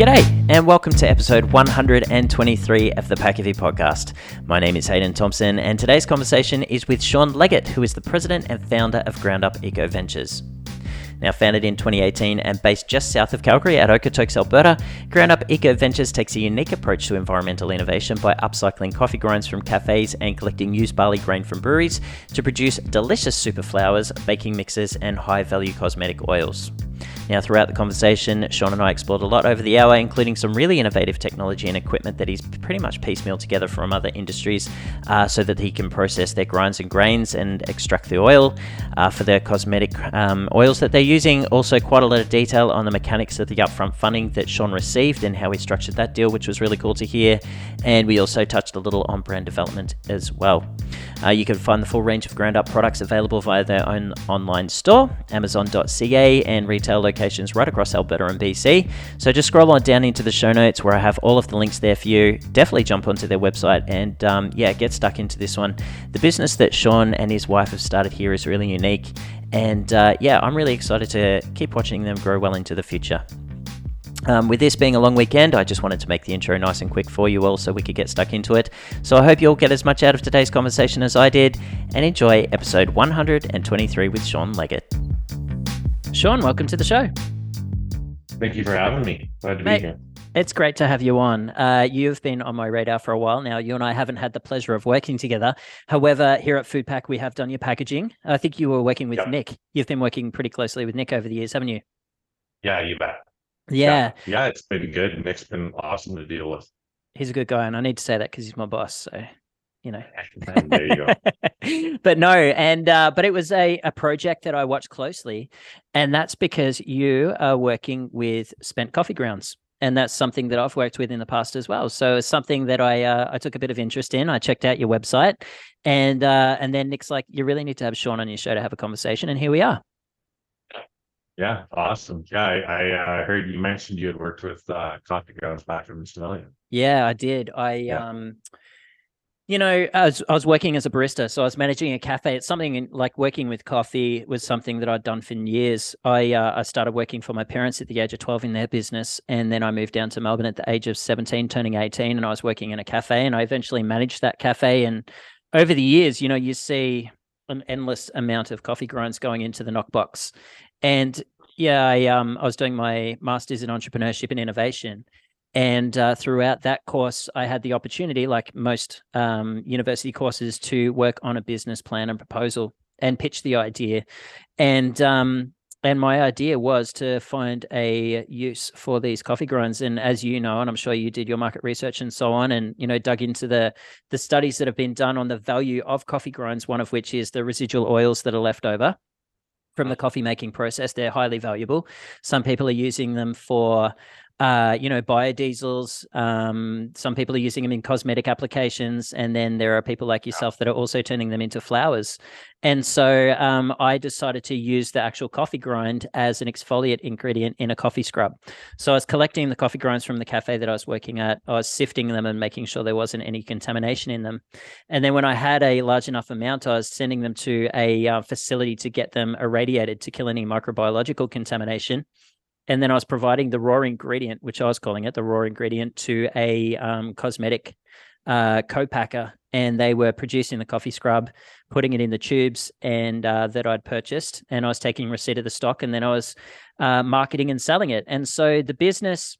G'day, and welcome to episode 123 of the Pack Heavy podcast. My name is Hayden Thompson, and today's conversation is with Shawn Leggett, who is the president and founder of Ground Up Eco Ventures. Now founded in 2018 and based just south of Calgary at Okotoks, Alberta, Ground Up Eco Ventures takes a unique approach to environmental innovation by upcycling coffee grinds from cafes and collecting used barley grain from breweries to produce delicious super flours, baking mixes, and high value cosmetic oils. Now, throughout the conversation, Shawn and I explored a lot over the hour, including some really innovative technology and equipment that he's pretty much piecemeal together from other industries uh, so that he can process their grinds and grains and extract the oil uh, for their cosmetic um, oils that they're using. Also, quite a lot of detail on the mechanics of the upfront funding that Shawn received and how he structured that deal, which was really cool to hear. And we also touched a little on brand development as well. Uh, you can find the full range of Ground Up products available via their own online store, amazon.ca, and retail locations right across Alberta and BC. So just scroll on down into the show notes where I have all of the links there for you. Definitely jump onto their website and um, yeah, get stuck into this one. The business that Shawn and his wife have started here is really unique. And uh, yeah, I'm really excited to keep watching them grow well into the future. Um, with this being a long weekend, I just wanted to make the intro nice and quick for you all so we could get stuck into it. So I hope you all get as much out of today's conversation as I did and enjoy episode 123 with Shawn Leggett. Shawn, welcome to the show. Thank you for having me. Glad to Mate, be here. It's great to have you on. Uh, you've been on my radar for a while now. You and I haven't had the pleasure of working together. However, here at FoodPak, we have done your packaging. I think you were working with yep. Nick. You've been working pretty closely with Nick over the years, haven't you? Yeah, you bet. Yeah. yeah. Yeah, it's been good. Nick's been awesome to deal with. He's a good guy, and I need to say that because he's my boss. So, you know. there you go. but no, and uh, but it was a a project that I watched closely, and that's because you are working with spent coffee grounds. And that's something that I've worked with in the past as well. So it's something that I uh, I took a bit of interest in. I checked out your website, and uh, and then Nick's like, "You really need to have Shawn on your show to have a conversation." And here we are. Yeah, awesome. Yeah, I, I uh, heard you mentioned you had worked with uh, Coffee Grounds back in Australia. Yeah, I did. I yeah. um, you know, I was, I was working as a barista, so I was managing a cafe. It's something in, like working with coffee was something that I'd done for years. I uh, I started working for my parents at the age of twelve in their business, and then I moved down to Melbourne at the age of seventeen, turning eighteen, and I was working in a cafe, and I eventually managed that cafe. And over the years, you know, you see an endless amount of coffee grinds going into the knockbox. And yeah, I um I was doing my masters in entrepreneurship and innovation, and uh, throughout that course, I had the opportunity, like most um, university courses, to work on a business plan and proposal and pitch the idea. And um, and my idea was to find a use for these coffee grinds and as you know and i'm sure you did your market research and so on and you know dug into the the studies that have been done on the value of coffee grinds one of which is the residual oils that are left over from the coffee making process they're highly valuable. Some people are using them for uh, you know, biodiesels. Um, some people are using them in cosmetic applications, and then there are people like yourself that are also turning them into flowers. And so um, I decided to use the actual coffee grind as an exfoliate ingredient in a coffee scrub. So I was collecting the coffee grinds from the cafe that I was working at. I was sifting them and making sure there wasn't any contamination in them. And then when I had a large enough amount, I was sending them to a uh, facility to get them irradiated to kill any microbiological contamination and then I was providing the raw ingredient, which I was calling it the raw ingredient, to a um, cosmetic uh, co-packer, and they were producing the coffee scrub, putting it in the tubes, and uh, that I'd purchased, and I was taking receipt of the stock, and then I was uh, marketing and selling it, and so the business.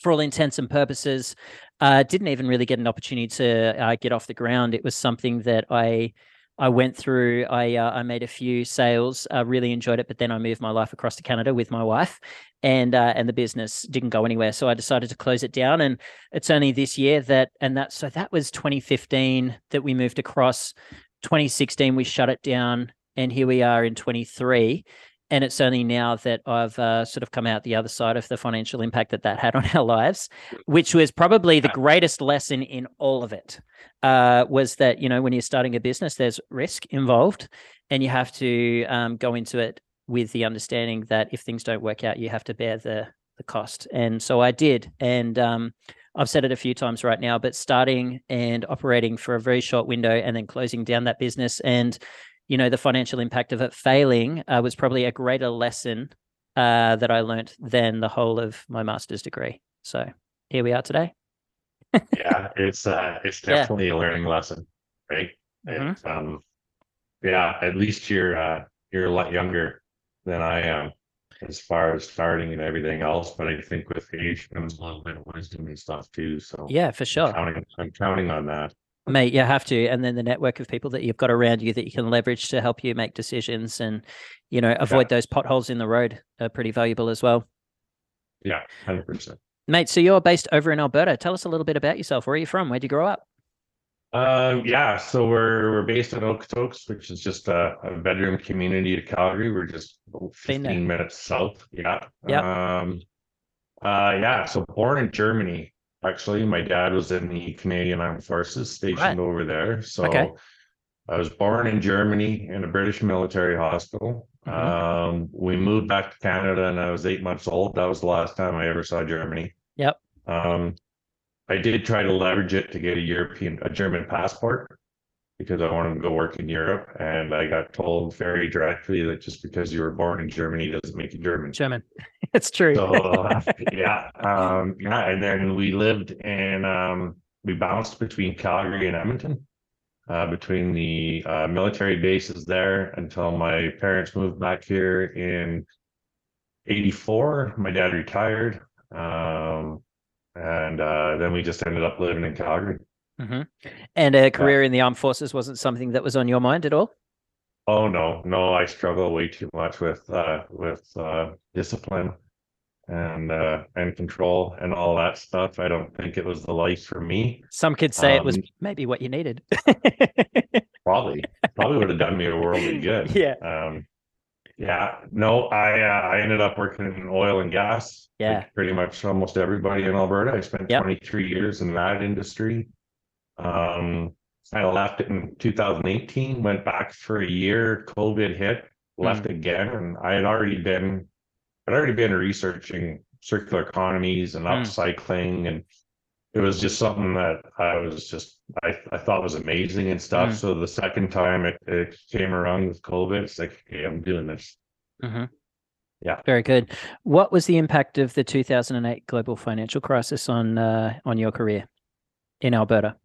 For all intents and purposes, uh, didn't even really get an opportunity to uh, get off the ground. It was something that I I went through. I uh, I made a few sales. Uh, really enjoyed it, but then I moved my life across to Canada with my wife, and uh, and the business didn't go anywhere. So I decided to close it down. And it's only this year that and that so that was 2015 that we moved across. 2016 we shut it down, and here we are in 23 and it's only now that I've uh, sort of come out the other side of the financial impact that that had on our lives, which was probably the greatest lesson in all of it. Uh, was that you know when you're starting a business, there's risk involved, and you have to um, go into it with the understanding that if things don't work out, you have to bear the the cost. And so I did, and um, I've said it a few times right now, but starting and operating for a very short window and then closing down that business and you know the financial impact of it failing uh, was probably a greater lesson uh, that I learned than the whole of my master's degree. So here we are today. yeah, it's uh, it's Yeah. definitely a learning lesson, right? Mhm. It's, um, yeah, at least you're uh, you're a lot younger than I am as far as starting and everything else. But I think with age comes a little bit of wisdom and stuff too. So Yeah, for I'm sure. counting, I'm counting on that. Mate, you have to. And then the network of people that you've got around you that you can leverage to help you make decisions and, you know, avoid those potholes in the road are pretty valuable as well. Yeah, hundred percent. Mate, so you're based over in Alberta. Tell us a little bit about yourself. Where are you from? Where'd you grow up? Um, yeah, so we're we're based in Okotoks, which is just a, a bedroom community to Calgary. We're just about Been there. fifteen minutes south. Yeah. Yep. Um, uh, yeah. So born in Germany. Actually, my dad was in the Canadian Armed Forces, stationed Right. over there. So Okay. I was born in Germany in a British military hospital. Mhm. Um, we moved back to Canada, and I was eight months old. That was the last time I ever saw Germany. Yep. Um, I did try to leverage it to get a European, a German passport because I wanted to go work in Europe. And I got told very directly that just because you were born in Germany doesn't make you German. German. it's true. So yeah, um, yeah, and then we lived in, um, we bounced between Calgary and Edmonton, uh, between the uh, military bases there until my parents moved back here in '84. My dad retired, um, and uh, then we just ended up living in Calgary. Hmm And a career in the armed forces wasn't something that was on your mind at all? Oh no, no, I struggle way too much with uh with uh discipline and uh and control and all that stuff. I don't think it was the life for me. Some could say it was Um, maybe what you needed. Probably probably would have done me a world of good. yeah. Um yeah, no, I uh, I ended up working in oil and gas. like Yeah. pretty much almost everybody in Alberta. I spent Yep. 23 years in that industry. Um, I left it in 2018, went back for a year, COVID hit, left Mm. again, and I had already been I'd already been researching circular economies and Mm. upcycling and it was just something that I was just I, I thought was amazing and stuff. Mm. So the second time it, it came around with COVID, it's like, okay, I'm doing this. hmm Yeah. Very good. What was the impact of the 2008 global financial crisis on uh, on your career in Alberta?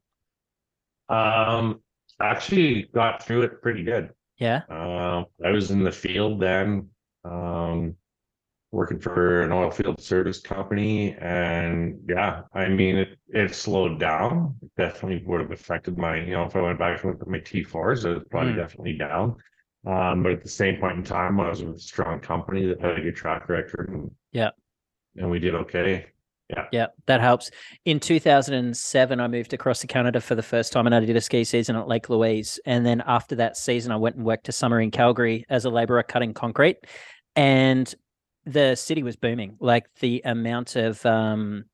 Um, actually got through it pretty good. Yeah. Um, I was in the field then, um, working for an oil field service company, and yeah, I mean it. It slowed down. It definitely would have affected my, you know, if I went back and looked at my T fours, it was probably Mm. definitely down. Um, but at the same point in time, I was with a strong company that had a good track record, and Yeah. and we did okay. Yeah, Yeah, that helps. In 2007, I moved across to Canada for the first time and I did a ski season at Lake Louise. And then after that season, I went and worked a summer in Calgary as a laborer cutting concrete. And the city was booming. Like the amount of, um,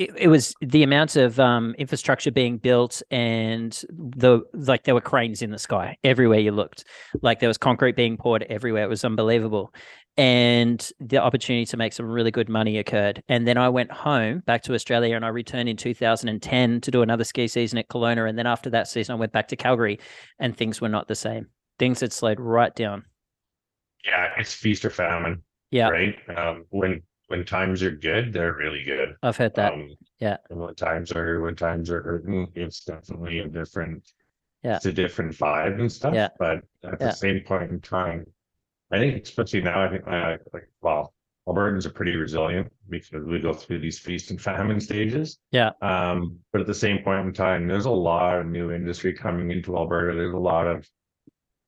it, was the amount of um, infrastructure being built and the like there were cranes in the sky everywhere you looked like there was concrete being poured everywhere it was unbelievable and the opportunity to make some really good money occurred. And then I went home back to Australia and I returned in 2010 to do another ski season at Kelowna. And then after that season, I went back to Calgary and things were not the same. Things had slowed right down. Yeah, it's feast or famine, Yeah, right? Um, when when times are good, they're really good. I've heard that. Um, Yeah. And when times are when times are hurting, it's definitely a different. Yeah. It's a different vibe and stuff. Yeah. But at Yeah. the same point in time, I think especially now, I think uh, like well, Albertans are pretty resilient because we go through these feast and famine stages. Yeah. Um, but at the same point in time, there's a lot of new industry coming into Alberta. There's a lot of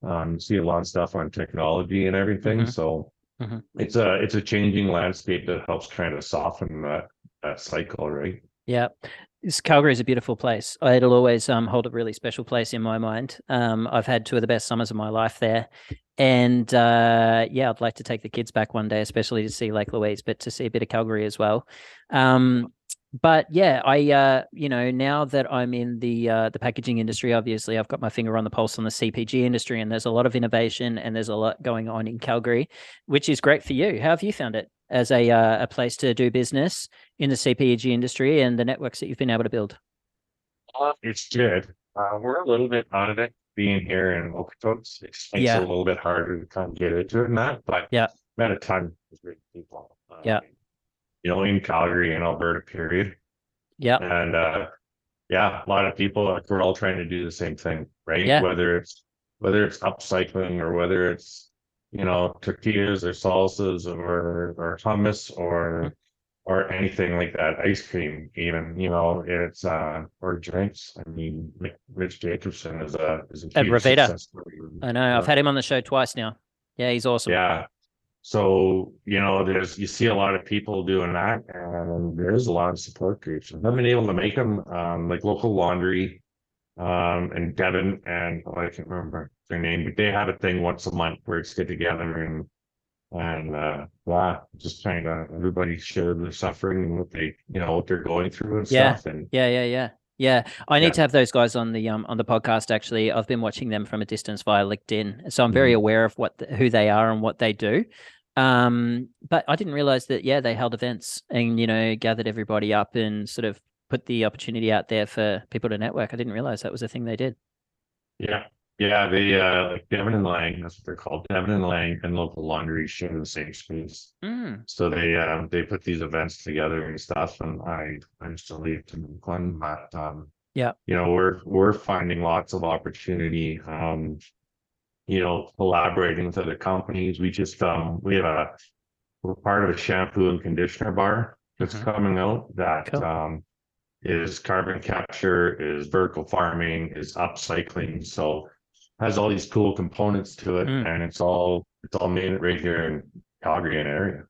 um, see a lot of stuff on technology and everything. Mhm. So Mhm. it's a it's a changing landscape that helps kind of soften that that cycle, right? Yeah. Calgary is a beautiful place. It'll always um, hold a really special place in my mind. Um, I've had two of the best summers of my life there. And uh, yeah, I'd like to take the kids back one day, especially to see Lake Louise, but to see a bit of Calgary as well. Um, but yeah, I uh, you know now that I'm in the uh, the packaging industry, obviously I've got my finger on the pulse on the CPG industry, and there's a lot of innovation and there's a lot going on in Calgary, which is great for you. How have you found it as a uh, a place to do business in the CPG industry and the networks that you've been able to build? Uh, it's good. Uh, we're a little bit out of it being here in Okotoks. It makes Yeah. it a little bit harder to kind of get into it and that, but Yeah. met a ton of great people. Uh, Yeah. You know, in Calgary and Alberta, period. Yeah. And uh, yeah, a lot of people like we're all trying to do the same thing, right? Yeah. Whether it's whether it's upcycling or whether it's you know tortillas or salsas or or hummus or or anything like that, ice cream, even you know, it's uh or drinks. I mean, Rich Jacobson is a is a At huge success story. I know. I've had him on the show twice now. Yeah, he's awesome. Yeah. So, you know, there's, you see a lot of people doing that and there's a lot of support groups. I've been able to make them, um, like local laundry, um, and Devon and oh, I can't remember their name, but they have a thing once a month where it's get together and, and, uh, yeah, just kind of everybody share their suffering and what they, you know, what they're going through and Yeah. stuff. And Yeah, yeah, yeah. Yeah. I need Yeah. to have those guys on the um on the podcast actually. I've been watching them from a distance via LinkedIn. So I'm very Mhm. aware of what the, who they are and what they do. Um but I didn't realize that yeah, they held events and you know, gathered everybody up and sort of put the opportunity out there for people to network. I didn't realize that was a thing they did. yeah, yeah, they, uh, like Devon and Lang, that's what they're called. Devon and Lang and local laundry share the same space. Mm, So they um they put these events together and stuff, and I I used to leave to Glen, but um Yeah. you know we're we're finding lots of opportunity. Um, you know, collaborating with other companies. We just um we have a we're part of a shampoo and conditioner bar that's Mhm. coming out that Cool. um is carbon capture, is vertical farming, is upcycling. So has all these cool components to it, Mm. and it's all it's all made right here in Calgary and area.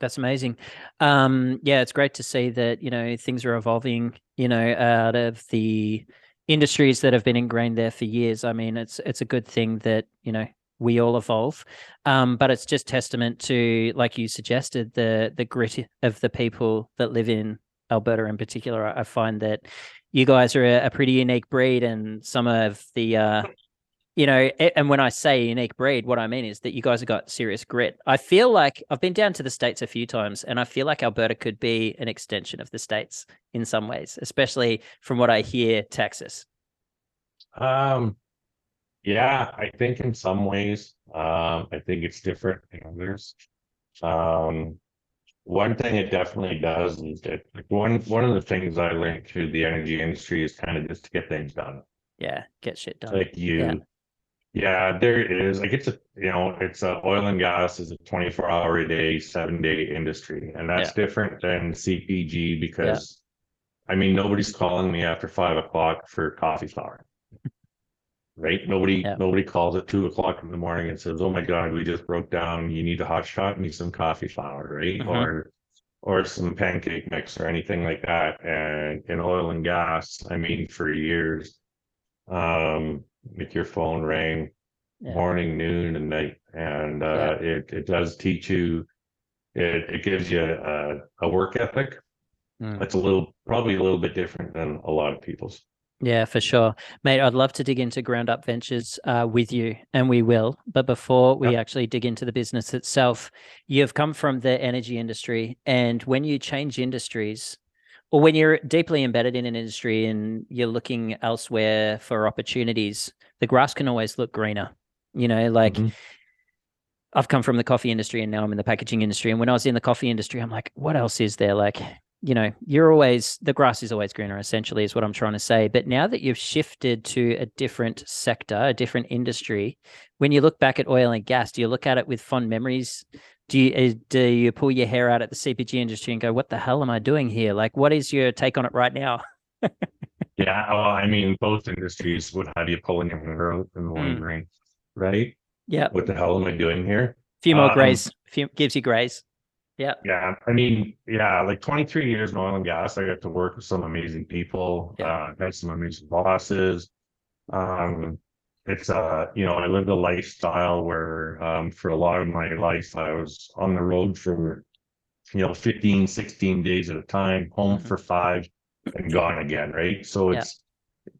That's amazing. Um, yeah, it's great to see that, you know, things are evolving, you know, out of the industries that have been ingrained there for years. I mean, it's it's a good thing that, you know, we all evolve. Um, but it's just testament to, like you suggested, the the grit of the people that live in Alberta in particular. I, I find that you guys are a, a pretty unique breed and some of the uh you know, and when I say unique breed, what I mean is that you guys have got serious grit. I feel like I've been down to the States a few times and I feel like Alberta could be an extension of the States in some ways, especially from what I hear Texas. Um, yeah, I think in some ways, um, I think it's different than others. Um, one thing it definitely does is that like one one of the things I learned through the energy industry is kind of just to get things done. Yeah, get shit done. Like you, Yeah. Yeah, there is like it's a you know it's a oil and gas is a twenty four hour a day, seven day industry, and that's different than CPG because I mean nobody's calling me after five o'clock for coffee flour. Right? Nobody Yeah. nobody calls at two o'clock in the morning and says, Oh my god, we just broke down, you need a hot shot, need some coffee flour, right? Mhm. Or or some pancake mix or anything like that. And in oil and gas, I mean for years, um, make your phone ring Yeah. morning, noon, and night, and uh, it it does teach you. It it gives you a, a work ethic. Mm. That's a little probably a little bit different than a lot of people's. Yeah, for sure. Mate, I'd love to dig into Ground Up Ventures uh, with you, and we will. But before we Yep. actually dig into the business itself, you've come from the energy industry. And when you change industries, or when you're deeply embedded in an industry and you're looking elsewhere for opportunities, the grass can always look greener. You know, like Mhm. I've come from the coffee industry and now I'm in the packaging industry. And when I was in the coffee industry, I'm like, what else is there? Like, you know, you're always the grass is always greener, essentially, is what I'm trying to say. But now that you've shifted to a different sector, a different industry, when you look back at oil and gas, do you look at it with fond memories? Do you uh, do you pull your hair out at the CPG industry and go, "What the hell am I doing here?" Like, what is your take on it right now? Yeah, well, I mean, both industries would have you pulling your hair out and wondering, right? Yeah, What the hell am I doing here? few more Um, grays, few gives you grays. Yeah, Yeah, I mean, yeah, like 23 years in oil and gas, I got to work with some amazing people, Yeah. uh, had some amazing bosses. Um, it's uh, you know, I lived a lifestyle where um for a lot of my life I was on the road for you know 15, 16 days at a time, home Mhm. for five and gone again, right? So Yeah. it's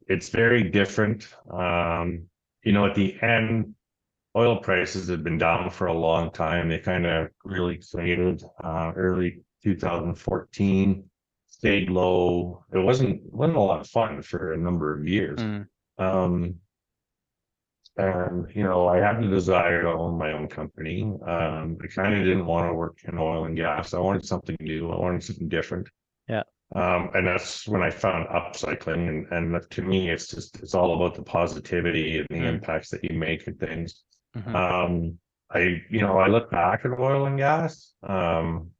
it's very different. Um, you know, at the end, oil prices have been down for a long time. They kind of really faded uh, early 2014, stayed low. It wasn't wasn't a lot of fun for a number of years. Mm, Um, and you know, I had the desire to own my own company. Um, I kind of didn't want to work in oil and gas. I wanted something new. I wanted something different. Yeah. Um, and that's when I found upcycling, and and to me, it's just it's all about the positivity and the Mm. impacts that you make and things. Mhm. Um, I you know I look back at oil and gas, um,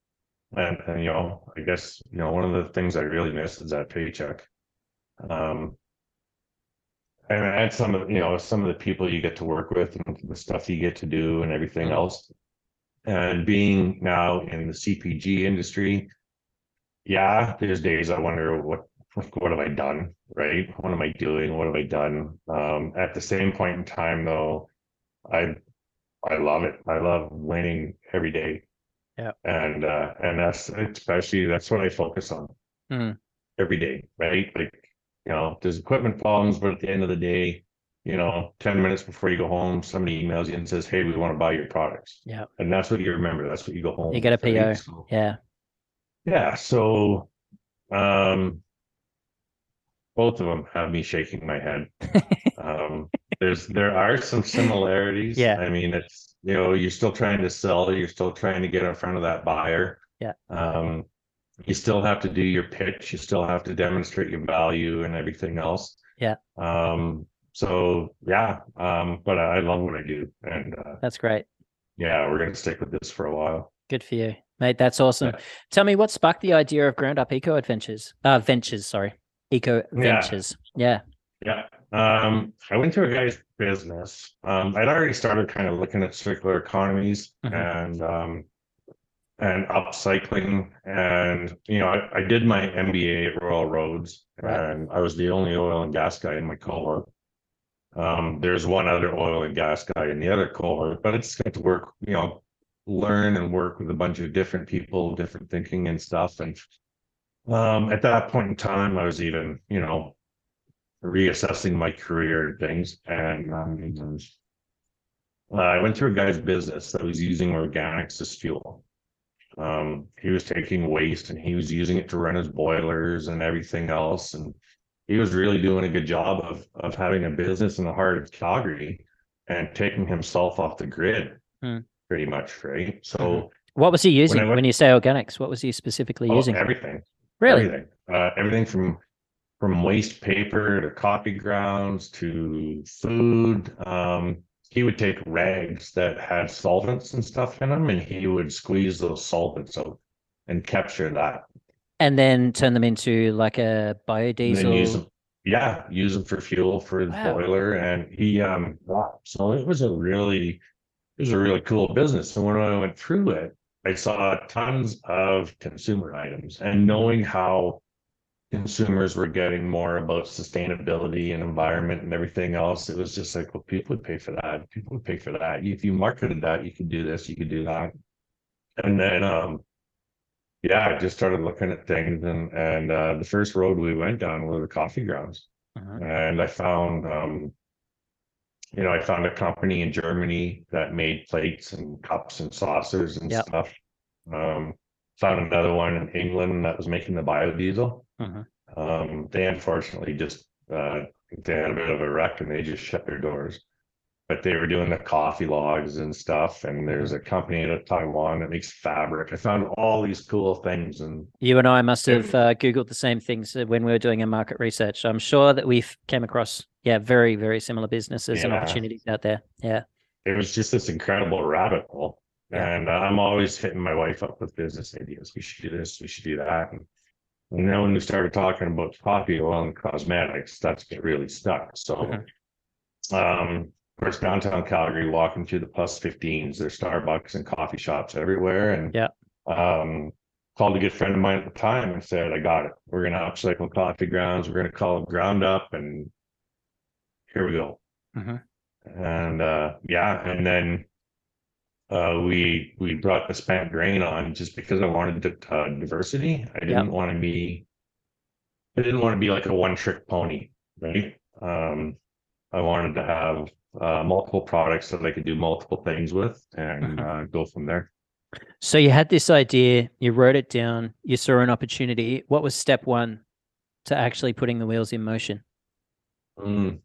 and and you know I guess you know one of the things I really miss is that paycheck. Um, and and some of you know some of the people you get to work with and the stuff you get to do and everything Mhm. else. And being now in the CPG industry, yeah, there's days I wonder what what have I done, right? What am I doing? What have I done? Um, at the same point in time, though, I I love it. I love winning every day. Yeah. And uh, and that's especially that's what I focus on Mm. every day, right? Like, you know, there's equipment problems, but at the end of the day, you know, 10 minutes before you go home, somebody emails you and says, Hey, we want to buy your products. Yeah. And that's what you remember. That's what you go home. You get a right? PO. So- Yeah. yeah. So um both of them have me shaking my head. um there's there are some similarities. Yeah. I mean it's you know, you're still trying to sell, you're still trying to get in front of that buyer. Yeah. Um you still have to do your pitch, you still have to demonstrate your value and everything else. Yeah. Um so yeah, um, but I love what I do. And uh That's great. yeah, we're gonna stick with this for a while. Good for you, mate. That's awesome. Yeah. Tell me what sparked the idea of Ground Up Eco Adventures? Uh, Ventures, sorry, Eco Ventures. Yeah. Yeah. Um, I went to a guy's business. Um, I'd already started kind of looking at circular economies Mhm. and um and upcycling and you know I, I did my MBA at Royal Roads Right. and I was the only oil and gas guy in my cohort. Um, there's one other oil and gas guy in the other cohort, but I just got to work, you know, learn and work with a bunch of different people, different thinking and stuff. And um, at that point in time, I was even, you know, reassessing my career and things. And um, uh, I went to a guy's business that was using organics as fuel. Um, he was taking waste and he was using it to run his boilers and everything else. And he was really doing a good job of of having a business in the heart of Calgary and taking himself off the grid, Hmm. pretty much, right? So Mhm. What was he using when, went- you say organics? What was he specifically oh, using? everything, Really? everything, uh, everything from from waste paper to coffee grounds to food. Um, he would take rags that had solvents and stuff in them, and he would squeeze those solvents out and capture that. And then turn them into like a and use biodiesel. them. Yeah, use them for fuel for his Wow. boiler, and he um. So it was a really, it was a really cool business. And when I went through it, I saw tons of consumer items, and knowing how consumers were getting more about sustainability and environment and everything else, it was just like, well, people would pay for that. People would pay for that. If you marketed that, you could do this, you could do that, and then um yeah, I just started looking at things and and uh, the first road we went down were the coffee grounds. Mhm. And I found um you know, I found a company in Germany that made plates and cups and saucers and Yep. stuff. Um found another one in England that was making the biodiesel. Mhm. Um they unfortunately just uh they had a bit of a wreck and they just shut their doors. But they were doing the coffee logs and stuff, and there's a company out of Taiwan that makes fabric. I found all these cool things and You and I must have uh, Googled the same things uh, when we were doing our market research. I'm sure that we've came across, yeah, very, very similar businesses and opportunities out there. Yeah. it was just this incredible rabbit hole. Yeah. And uh, I'm always hitting my wife up with business ideas. We should do this, we should do that. And, and then when we started talking about coffee oil and cosmetics, that's get really stuck. So, um, of course, downtown Calgary, walking through the plus 15s, there's Starbucks and coffee shops everywhere. And Yeah. um, called a good friend of mine at the time and said, I got it. We're going to upcycle coffee grounds. We're going to call it ground up. And here we go. Mhm. And uh, yeah, and then uh, we we brought the spent grain on just because I wanted uh, diversity. I didn't want to be, I didn't want to be like a one trick pony, right? Um, I wanted to have uh, multiple products that I could do multiple things with and Mhm. uh, go from there. So you had this idea, you wrote it down, you saw an opportunity. What was step one to actually putting the wheels in motion? Mm.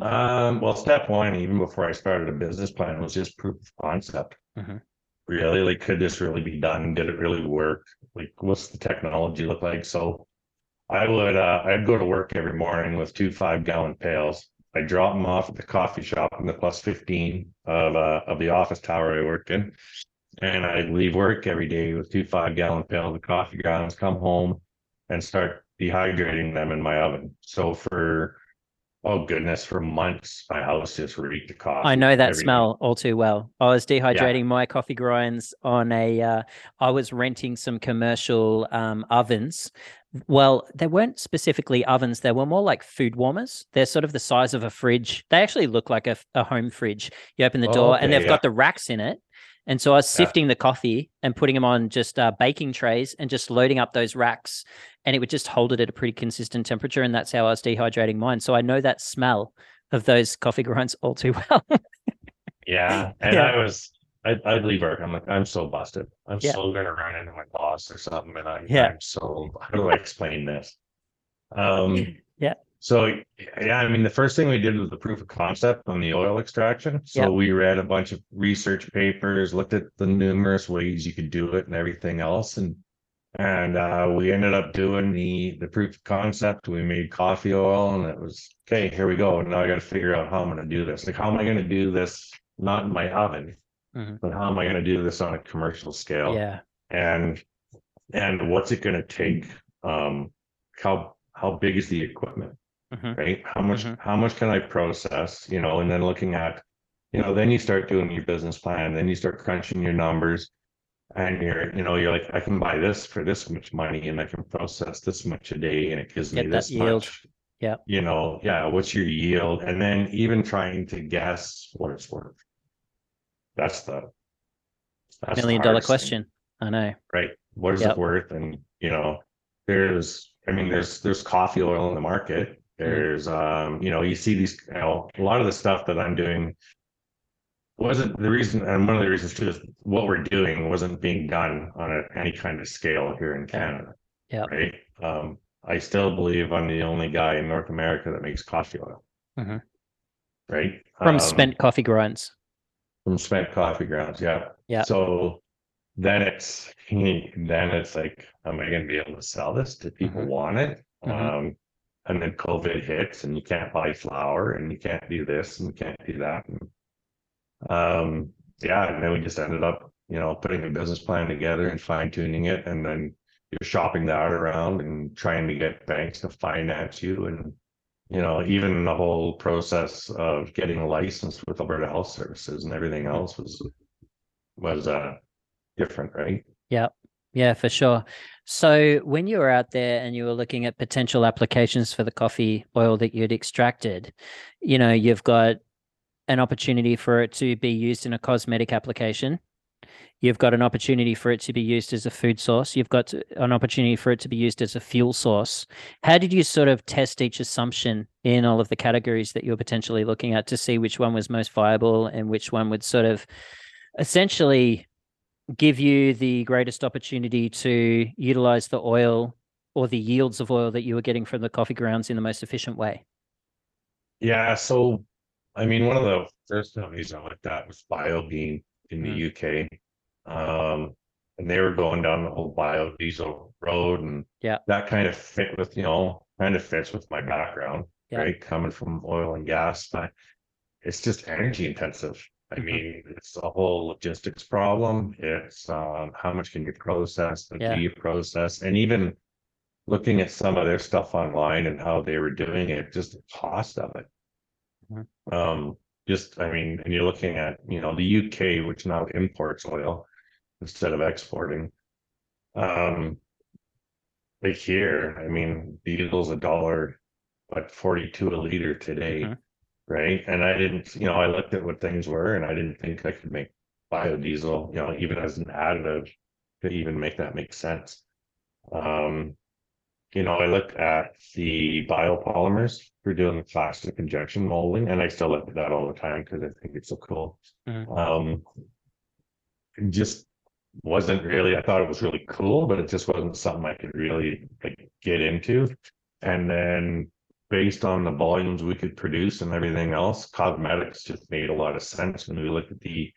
Um, well, step one, even before I started a business plan, was just proof of concept. Mhm. Really, like, could this really be done? Did it really work? Like, what's the technology look like? So I would, uh, I'd go to work every morning with two five gallon pails. I would drop them off at the coffee shop in the plus fifteen of, uh, of the office tower I worked in. And I'd leave work every day with two five gallon pails of coffee grounds, come home and start dehydrating them in my oven. So for, oh goodness, for months, my house just reeked of coffee. I know that smell all too well. I was dehydrating my coffee grinds on a. Uh, I was renting some commercial um, ovens. Well, they weren't specifically ovens. They were more like food warmers. They're sort of the size of a fridge. They actually look like a, a home fridge. You open the Oh, door, and they've yeah. got the racks in it. And so I was Yeah. sifting the coffee and putting them on just uh, baking trays and just loading up those racks, and it would just hold it at a pretty consistent temperature. And that's how I was dehydrating mine. So I know that smell of those coffee grinds all too well. Yeah, and Yeah. I was, I'd, I'd leave work. I'm like, I'm so busted. I'm Yeah. so gonna run into my boss or something, and I'm, Yeah. I'm so. How do I explain this? Um. Yeah. So yeah, I mean, the first thing we did was the proof of concept on the oil extraction. So Yeah. we read a bunch of research papers, looked at the numerous ways you could do it, and everything else, and and uh, we ended up doing the the proof of concept. We made coffee oil, and it was okay. Here we go. Now I got to figure out how I'm going to do this. Like, how am I going to do this? Not in my oven, Mhm. but how am I going to do this on a commercial scale? Yeah. And and what's it going to take? Um, how how big is the equipment? Mhm. Right? How much Mhm. how much can I process? You know, and then looking at, you know, then you start doing your business plan. Then you start crunching your numbers and you're you know you're like i can buy this for this much money and i can process this much a day and it gives me Get that this yield. much Yeah. you know yeah what's your yield and then even trying to guess what it's worth that's the that's the Million dollar hardest thing, question. I know. right what is Yep. it worth and you know there's i mean there's there's coffee oil in the market. There's um you know you see these you know a lot of the stuff that i'm doing wasn't the reason and one of the reasons too is what we're doing wasn't being done on a, any kind of scale here in canada Yep. right um i still believe i'm the only guy in north america that makes coffee oil Mhm. right From Um, spent coffee grounds. from spent coffee grounds yeah Yeah. so then it's then it's like am i going to be able to sell this do people Mhm. want it Mhm. um and then covid hits and you can't buy flour and you can't do this and you can't do that. And, um yeah and then we just ended up you know putting a business plan together and fine tuning it. And then you're shopping that around and trying to get banks to finance you and you know even the whole process of getting a license with alberta health services and everything else was was uh different right? Yeah, for sure. So when you were out there and you were looking at potential applications for the coffee oil that you'd extracted, you know, you've got an opportunity for it to be used in a cosmetic application. You've got an opportunity for it to be used as a food source. You've got an opportunity for it to be used as a fuel source. How did you sort of test each assumption in all of the categories that you're potentially looking at to see which one was most viable and which one would sort of essentially give you the greatest opportunity to utilize the oil or the yields of oil that you were getting from the coffee grounds in the most efficient way? yeah so i mean one of the first companies i looked at was biobean in the uk um and they were going down the whole biodiesel road and Yeah. that kind of fit with you know kind of fits with my background Yeah. right coming from oil and gas but it's just energy intensive i mean it's a whole logistics problem it's um how much can you process and Yeah. do you process and even looking at some of their stuff online and how they were doing it just the cost of it Mhm. um just i mean and you're looking at you know the uk which now imports oil instead of exporting um like here i mean diesel's a dollar but 42 a liter today Mhm. Right? And i didn't you know i looked at what things were and i didn't think i could make biodiesel you know even as an additive to even make that make sense. Um you know i looked at the biopolymers for doing the plastic injection molding and i still look at that all the time because i think it's so cool. Mhm. um just wasn't really i thought it was really cool but it just wasn't something i could really like get into. And then based on the volumes we could produce and everything else, cosmetics just made a lot of sense when we look at the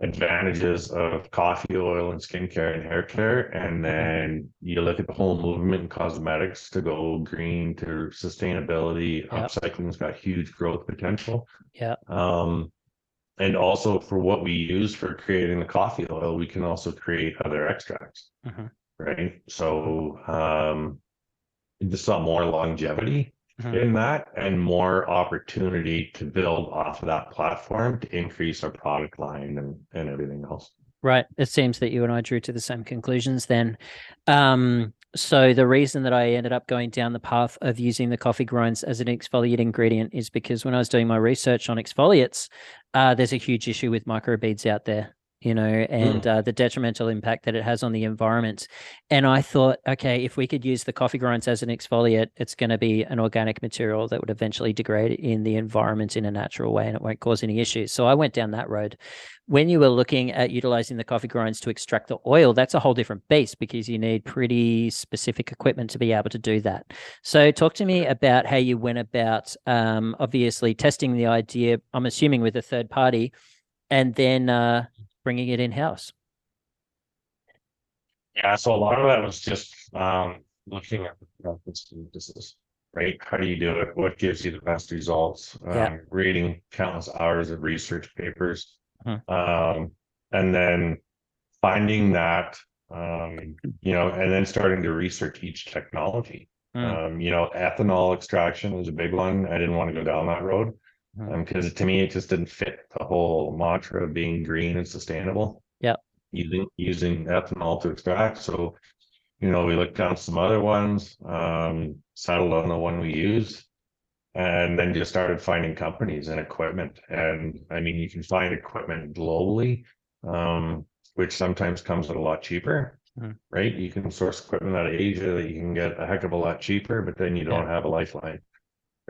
advantages of coffee oil and skincare and hair care. And then you look at the whole movement in cosmetics to go green to sustainability. Yeah. Upcycling's got huge growth potential. Yeah. Um, and also for what we use for creating the coffee oil, we can also create other extracts, Mhm. right? So um, just saw more longevity Mhm. in that and more opportunity to build off of that platform to increase our product line and, and everything else. Right. It seems that you and I drew to the same conclusions then. Um, so the reason that I ended up going down the path of using the coffee grinds as an exfoliate ingredient is because when I was doing my research on exfoliates, uh, there's a huge issue with microbeads out there, you know, and uh, the detrimental impact that it has on the environment. And I thought, okay, if we could use the coffee grinds as an exfoliate, it's going to be an organic material that would eventually degrade in the environment in a natural way and it won't cause any issues. So I went down that road when you were looking at utilizing the coffee grinds to extract the oil, that's a whole different beast because you need pretty specific equipment to be able to do that. So, talk to me about how you went about um, obviously testing the idea, I'm assuming with a third party, and then uh, bringing it in house. Yeah, so a lot of that was just um, looking at the practice synthesis, right? How do you do it? What gives you the best results? Um, Reading countless hours of research papers, Mhm. um, and then finding that, um, you know, and then starting to research each technology. Mm. Um, you know, ethanol extraction was a big one. I didn't want to go down that road Mm. because to me it just didn't fit the whole mantra of being green and sustainable. Yeah. Using using ethanol to extract. So, you know, we looked down some other ones, um, settled on the one we use, and then just started finding companies and equipment. And I mean, you can find equipment globally, um, which sometimes comes at a lot cheaper. Mhm. Right? You can source equipment out of Asia that you can get a heck of a lot cheaper, but then you don't have a lifeline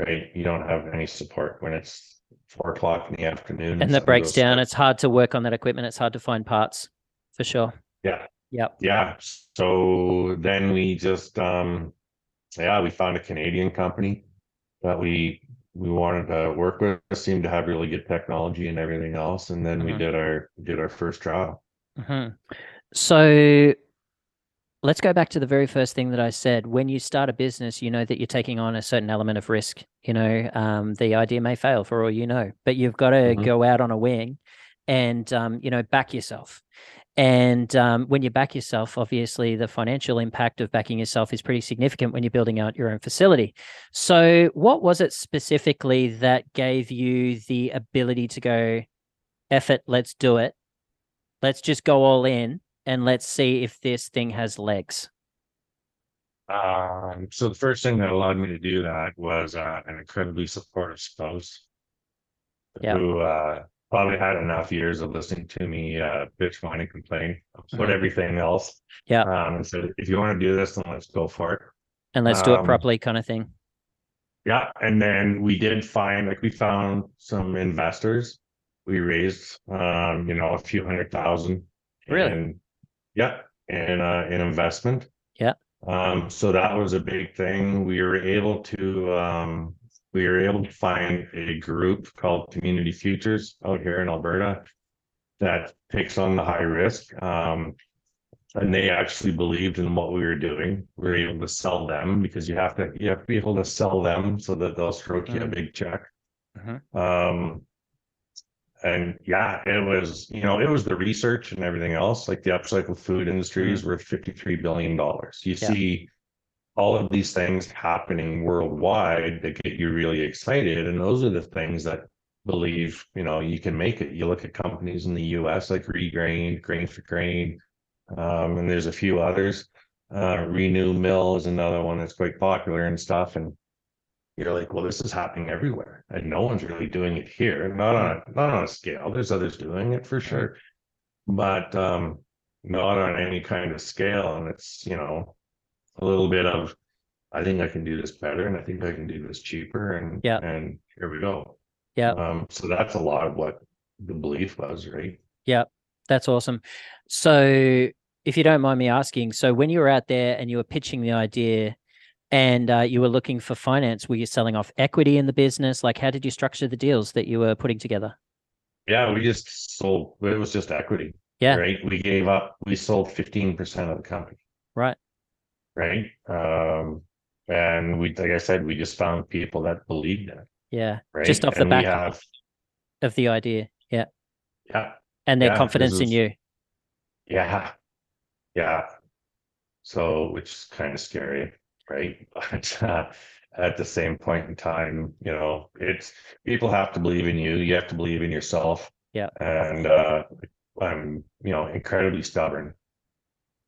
right? You don't have any support when it's four o'clock in the afternoon. And that breaks down. It's hard to work on that equipment. It's hard to find parts for sure. Yeah, Yep. yeah. So then we just, um, yeah, we found a Canadian company that we, we wanted to work with, seemed to have really good technology and everything else. And then we Mhm. did our, did our first trial. hmm So let's go back to the very first thing that I said. When you start a business, you know that you're taking on a certain element of risk. You know, um, the idea may fail for all you know, but you've got to Mhm. go out on a wing and, um, you know, back yourself. And um, when you back yourself, obviously the financial impact of backing yourself is pretty significant when you're building out your own facility. So, what was it specifically that gave you the ability to go, effort, let's do it? Let's just go all in and let's see if this thing has legs. Um, so the first thing that allowed me to do that was, uh, an incredibly supportive spouse. Yeah. Who, uh, probably had enough years of listening to me, uh, bitch, whine and complain, about Mhm. everything else. Yeah. Um, and said, if you want to do this, then let's go for it. And let's do it Um, properly, kind of thing. Yeah, and then we did find, like, we found some investors. We raised, um, you know, a few hundred thousand. Really? in- Yeah, in, uh, in investment. Yeah. Um, so that was a big thing. We were able to, um, we were able to find a group called Community Futures out here in Alberta. That takes on the high risk, um. And they actually believed in what we were doing. We were able to sell them because you have to, you have to be able to sell them so that they'll stroke you a Mm. big check. Mhm. Um. And yeah, it was, you know, it was the research and everything else, like the upcycled food industry is worth fifty-three billion dollars. You Yeah. see. All of these things happening worldwide that get you really excited, and those are the things that believe, you know, you can make it. You look at companies in the US like Regrain, Grain for Grain. Um, and there's a few others. Uh, Renewal Mill is another one that's quite popular and stuff. And you're like, well, this is happening everywhere, and no one's really doing it here. Not on a, not on a scale. There's others doing it for sure, but um, not on any kind of scale. And it's you know a little bit of, I think I can do this better, and I think I can do this cheaper, and Yeah. and here we go. Yeah. Um, so that's a lot of what the belief was, right? Yeah, that's awesome. So, if you don't mind me asking, so when you were out there and you were pitching the idea, and uh, you were looking for finance. Were you selling off equity in the business? Like, how did you structure the deals that you were putting together? Yeah, we just sold. It was just equity. Yeah. Right. We gave up. We sold fifteen percent of the company. Right. Right. Um, and we, like I said, we just found people that believed in it. Yeah. Right. Just off the And we back have, of the idea. Yeah. yeah, And their Yeah, confidence in you. yeah, yeah. So, which is kind of scary, right? But uh, at the same point in time, you know, it's people have to believe in you. You have to believe in yourself. Yeah. And uh, I'm, you know, incredibly stubborn,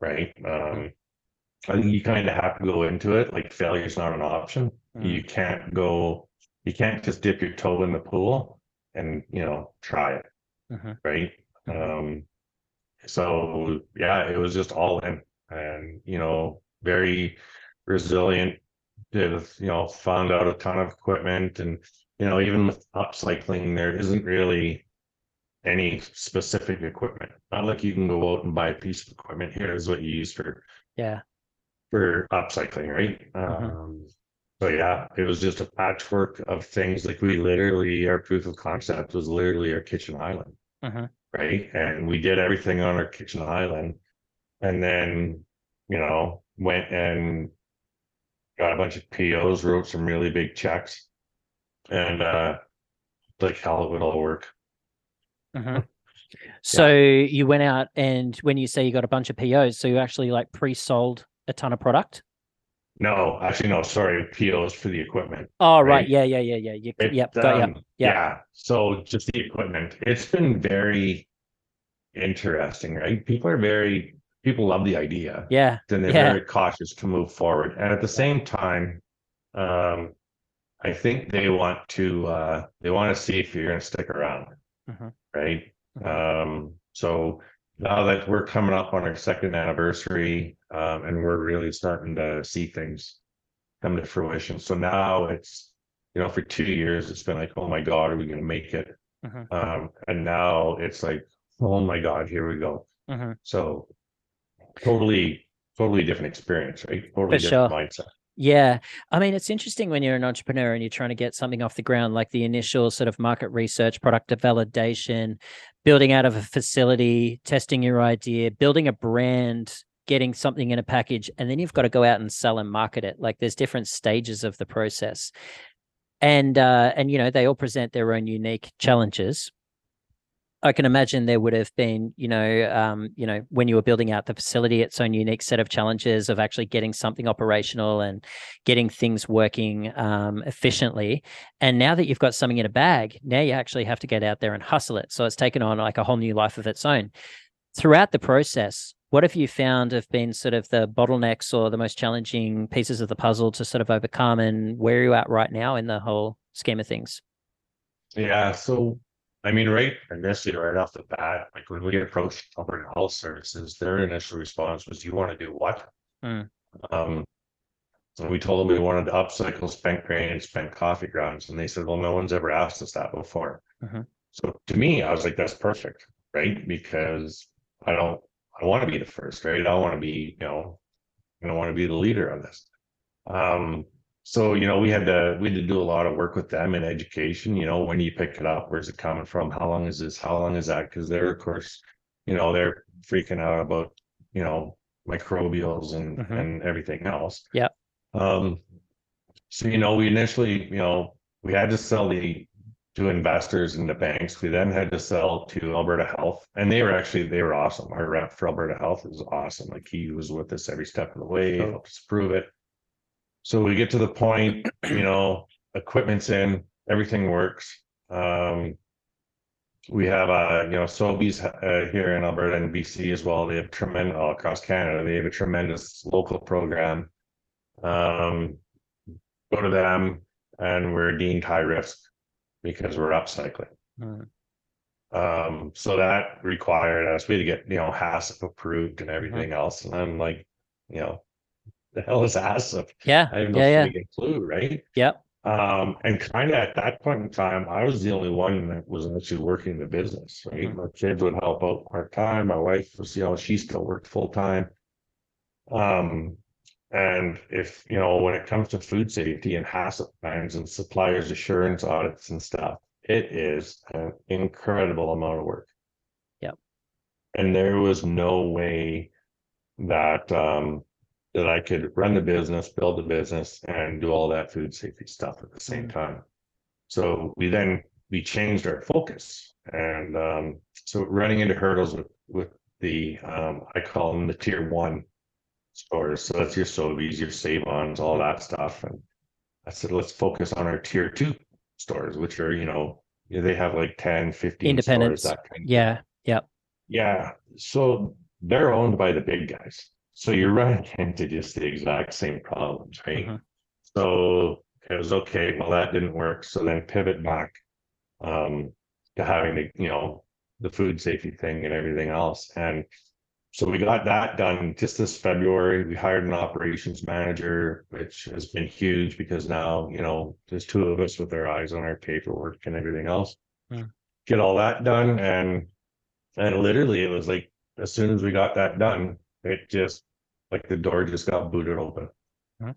right? Um, I think you kind of have to go into it like failure's not an option. Mm. You can't go, you can't just dip your toe in the pool and, you know, try it, Mhm. right? Um, so yeah, it was just all in and, you know, very resilient. Did, you know, found out a ton of equipment and, you know, even with upcycling, there isn't really any specific equipment. Not like you can go out and buy a piece of equipment. Here's what you use for Yeah. for upcycling, right? Mhm. Um, so yeah, it was just a patchwork of things. Like we literally, our proof of concept was literally our kitchen island, Mhm. right? And we did everything on our kitchen island, and then you know went and got a bunch of POs, wrote some really big checks, and uh, like how it would all work. Mhm. So you went out and when you say you got a bunch of POs, so you actually like pre-sold a ton of product? No, actually, no, sorry, POs for the equipment. Oh, right. Right. Yeah, yeah, yeah, yeah. You, It, yep, got ya. um, Yeah. yeah. So just the equipment. It's been very interesting, right? People are very people love the idea. Yeah. Then they're yeah. very cautious to move forward. And at the same time, um, I think they want to uh they want to see if you're gonna stick around. Mhm. Right. Mhm. Um, so now that we're coming up on our second anniversary, um, and we're really starting to see things come to fruition. So now it's, you know, for two years, it's been like, oh my God, are we gonna make it? Mhm. Um, and now it's like, oh my God, here we go. Mhm. So totally, totally different experience, right? Totally For different sure. mindset. Yeah. I mean, it's interesting when you're an entrepreneur and you're trying to get something off the ground, like the initial sort of market research, product validation, building out of a facility, testing your idea, building a brand, getting something in a package, and then you've got to go out and sell and market it. Like there's different stages of the process. And uh, and you know, they all present their own unique challenges. I can imagine there would have been, you know, um, you know, when you were building out the facility, its own unique set of challenges of actually getting something operational and getting things working um, efficiently. And now that you've got something in a bag, now you actually have to get out there and hustle it. So it's taken on like a whole new life of its own. Throughout the process, what have you found have been sort of the bottlenecks or the most challenging pieces of the puzzle to sort of overcome? And where are you at right now in the whole scheme of things? Yeah. So, I mean, right initially, right off the bat, like when we approached Alberta Health Services, their initial response was, "You want to do what?" Mm. Um, so we told them we wanted to upcycle spent grain and spent coffee grounds, and they said, "Well, no one's ever asked us that before." Mhm. So to me, I was like, "That's perfect, right?" Because I don't, I want to be the first, right? I don't want to be, you know, I don't want to be the leader on this. Um, so you know, we had to we had to do a lot of work with them in education. You know, when you pick it up, where's it coming from? How long is this? How long is that? Because they're of course, you know, they're freaking out about you know microbials and Mhm. and everything else. yeah Um. So you know, we initially, you know, we had to sell the to investors and the banks. We then had to sell to Alberta Health, and they were actually they were awesome. Our rep for Alberta Health was awesome. Like he was with us every step of the way, helped us prove it. So we get to the point, you know, equipment's in, everything works. Um, we have, uh, you know, Sobeys uh, here in Alberta and BC as well. They have tremendous all across Canada. They have a tremendous local program. Um, go to them, and we're deemed high risk because we're upcycling. Mm. Um, so that required us, we had to get, you know, HACCP approved and everything else. And I'm like, you know, the hell is HACCP? Yeah. I have no Yeah. Yeah. clue, right? Yep. Um, and kind of at that point in time, I was the only one that was actually working the business, right? Mhm. My kids would help out part time. My wife was, you know, she still worked full time. Um, And if, you know, when it comes to food safety and HACCP plans and suppliers assurance audits and stuff, it is an incredible amount of work. Yep. And there was no way that um that I could run the business, build the business and do all that food safety stuff at the same Mm. time. So we then we changed our focus and um so running into hurdles with with the um I call them the tier one stores. So that's your Sobeys, your Save-Ons, all that stuff. And I said, let's focus on our tier two stores, which are, you know, they have like 10, 15 Independents. stores, kind of Yeah. Yep. yeah, so they're owned by the big guys. So you're running into just the exact same problems, right? Mhm. So it was okay, well, that didn't work. So then pivot back um to having the, you know, the food safety thing and everything else. And so we got that done just this February. We hired an operations manager, which has been huge because now, you know, there's two of us with our eyes on our paperwork and everything else. Hmm. Get all that done and and literally it was like as soon as we got that done, it just like the door just got booted open.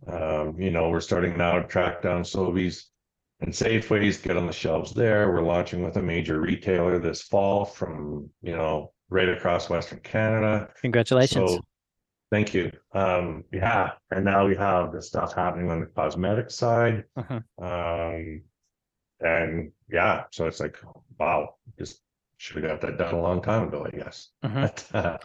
Um, you know, we're starting now to track down Sobeys and Safeways, get on the shelves there. We're launching with a major retailer this fall from, you know, right across Western Canada. Congratulations. So, thank you. Um, yeah, and now we have the stuff happening on the cosmetic side. Mhm. Um, and yeah, so it's like, wow, just should have got that done a long time ago, I guess. Mhm. But, uh,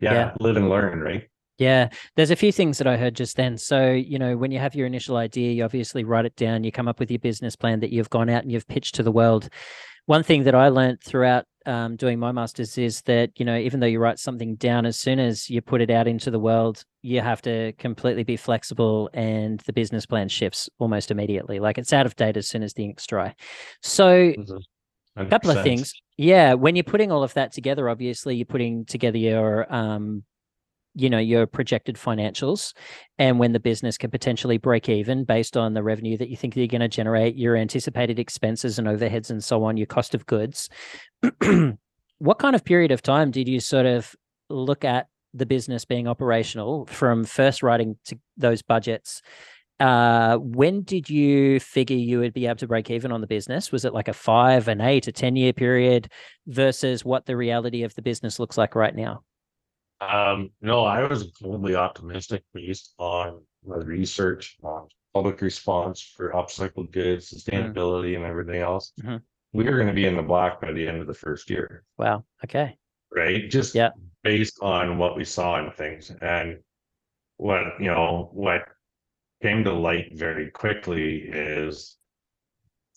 yeah, Yeah. live and learn, right? Yeah, there's a few things that I heard just then. So, you know, when you have your initial idea, you obviously write it down, you come up with your business plan that you've gone out and you've pitched to the world. One thing that I learned throughout um, doing my masters is that, you know, even though you write something down, as soon as you put it out into the world, you have to completely be flexible and the business plan shifts almost immediately. Like it's out of date as soon as the ink's dry. So, a couple of things. Yeah when you're putting all of that together obviously you're putting together your um you know your projected financials and when the business can potentially break even based on the revenue that you think you're going to generate your anticipated expenses and overheads and so on your cost of goods. What kind of period of time did you sort of look at the business being operational from first writing to those budgets uh when did you figure you would be able to break even on the business was it like a five an eight a ten year period versus what the reality of the business looks like right now Um, no, I was incredibly optimistic based on my research on public response for upcycled goods, sustainability and everything else. Mhm. We were gonna be in the black by the end of the first year, wow okay right? Just Yeah. based on what we saw in things and what, you know, what came to light very quickly is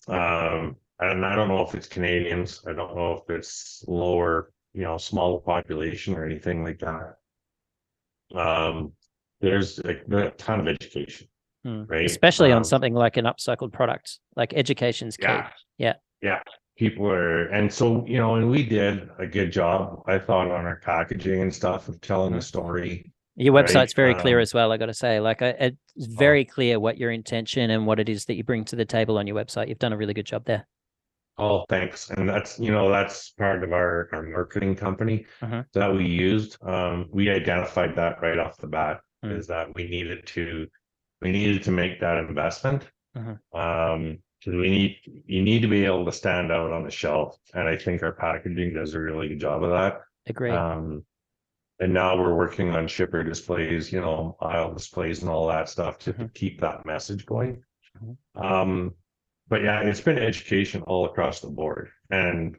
um, and I don't know if it's Canadians, I don't know if it's lower, you know, smaller population or anything like that. Um, there's a, a ton of education, Hmm. right? especially on Um, something like an upcycled product like education's key Yeah. Yeah. Yeah. People are, and so, you know, and we did a good job, I thought, on our packaging and stuff of telling the story. Your website's very clear um, as well i got to say like I, it's very clear what your intention and what it is that you bring to the table on your website you've done a really good job there Oh, thanks. And that's, you know, that's part of our, our marketing company Mhm. that we used. Um, we identified that right off the bat Mm. is that we needed to, we needed to make that investment. Mhm. Um, because we need, you need to be able to stand out on the shelf. And I think our packaging does a really good job of that. agree Um, and now we're working on shipper displays, you know, aisle displays and all that stuff to Mhm. keep that message going. Mhm. Um, but yeah, it's been education all across the board. And,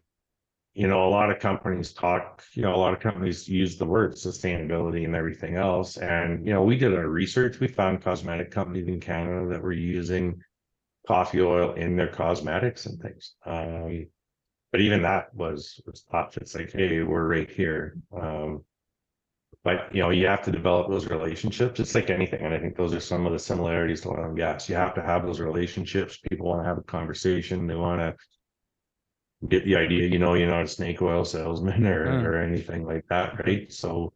you know, a lot of companies talk, you know, a lot of companies use the word sustainability and everything else. And, you know, we did our research. We found cosmetic companies in Canada that were using coffee oil in their cosmetics and things. Um, but even that was, was tough. It's like, hey, we're right here. Um, but you know, you have to develop those relationships. It's like anything, and I think those are some of the similarities to oil and gas. You have to have those relationships. People want to have a conversation. They want to get the idea. You know, you're not a snake oil salesman or Mm. or anything like that, right? So,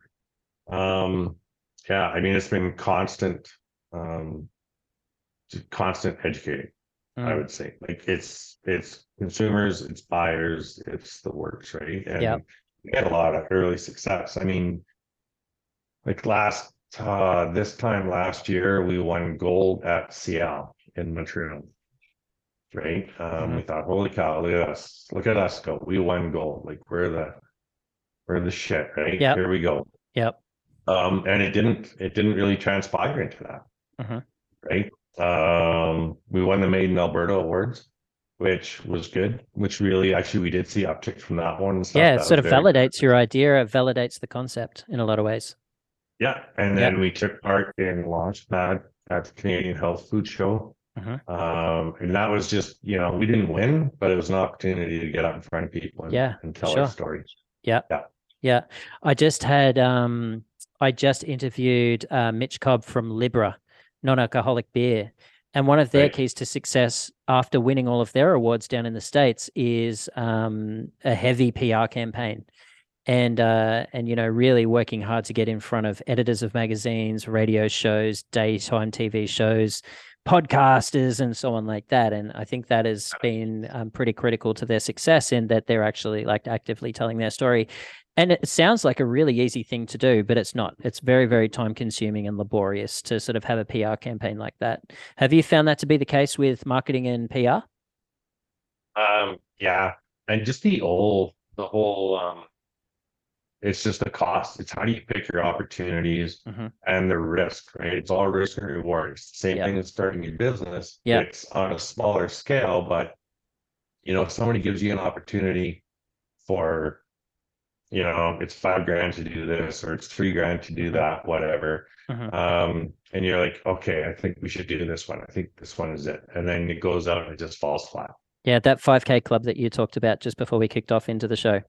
um, yeah, I mean, it's been constant, um, constant educating. I Mm. would say, like it's it's consumers, it's buyers, it's the works, right? And we had a lot of early success. I mean, like last uh, this time last year, we won gold at SIAL in Montreal. Right? Um, we thought, holy cow, look at us, look at us go. We won gold. Like we're the we're the shit, right? Yep. Here we go. Yep. Um, and it didn't it didn't really transpire into that. Mhm. Right. Um, we won the Made in Alberta awards, which was good, which really actually we did see uptick from that one. And stuff. Yeah, it sort of very validates your idea. It validates the concept in a lot of ways. Yeah, and then we took part in Launchpad at the Canadian Health Food Show. Mhm. Um, and that was just, you know, we didn't win, but it was an opportunity to get out in front of people and, Yeah, and tell sure. our stories. Yeah. Yeah. Yeah. I just had um I just interviewed uh, Mitch Cobb from Libra, non-alcoholic beer. And one of their Right. keys to success after winning all of their awards down in the States is um, a heavy PR campaign. And uh, and you know, really working hard to get in front of editors of magazines, radio shows, daytime TV shows, podcasters, and so on like that. And I think that has been um, pretty critical to their success in that they're actually like actively telling their story. And it sounds like a really easy thing to do, but it's not. It's very, very time consuming and laborious to sort of have a PR campaign like that. Have you found that to be the case with marketing and PR? Um, yeah, and just the whole, the whole, um, it's just the cost. It's how do you pick your opportunities Mhm. and the risk, right? It's all risk and reward. It's the same Yeah. thing as starting your business. Yeah. It's on a smaller scale, but you know, if somebody gives you an opportunity for, you know, it's five grand to do this or it's three grand to do that, whatever. Mhm. Um, and you're like, okay, I think we should do this one. I think this one is it. And then it goes out and it just falls flat. Yeah, that 5K club that you talked about just before we kicked off into the show.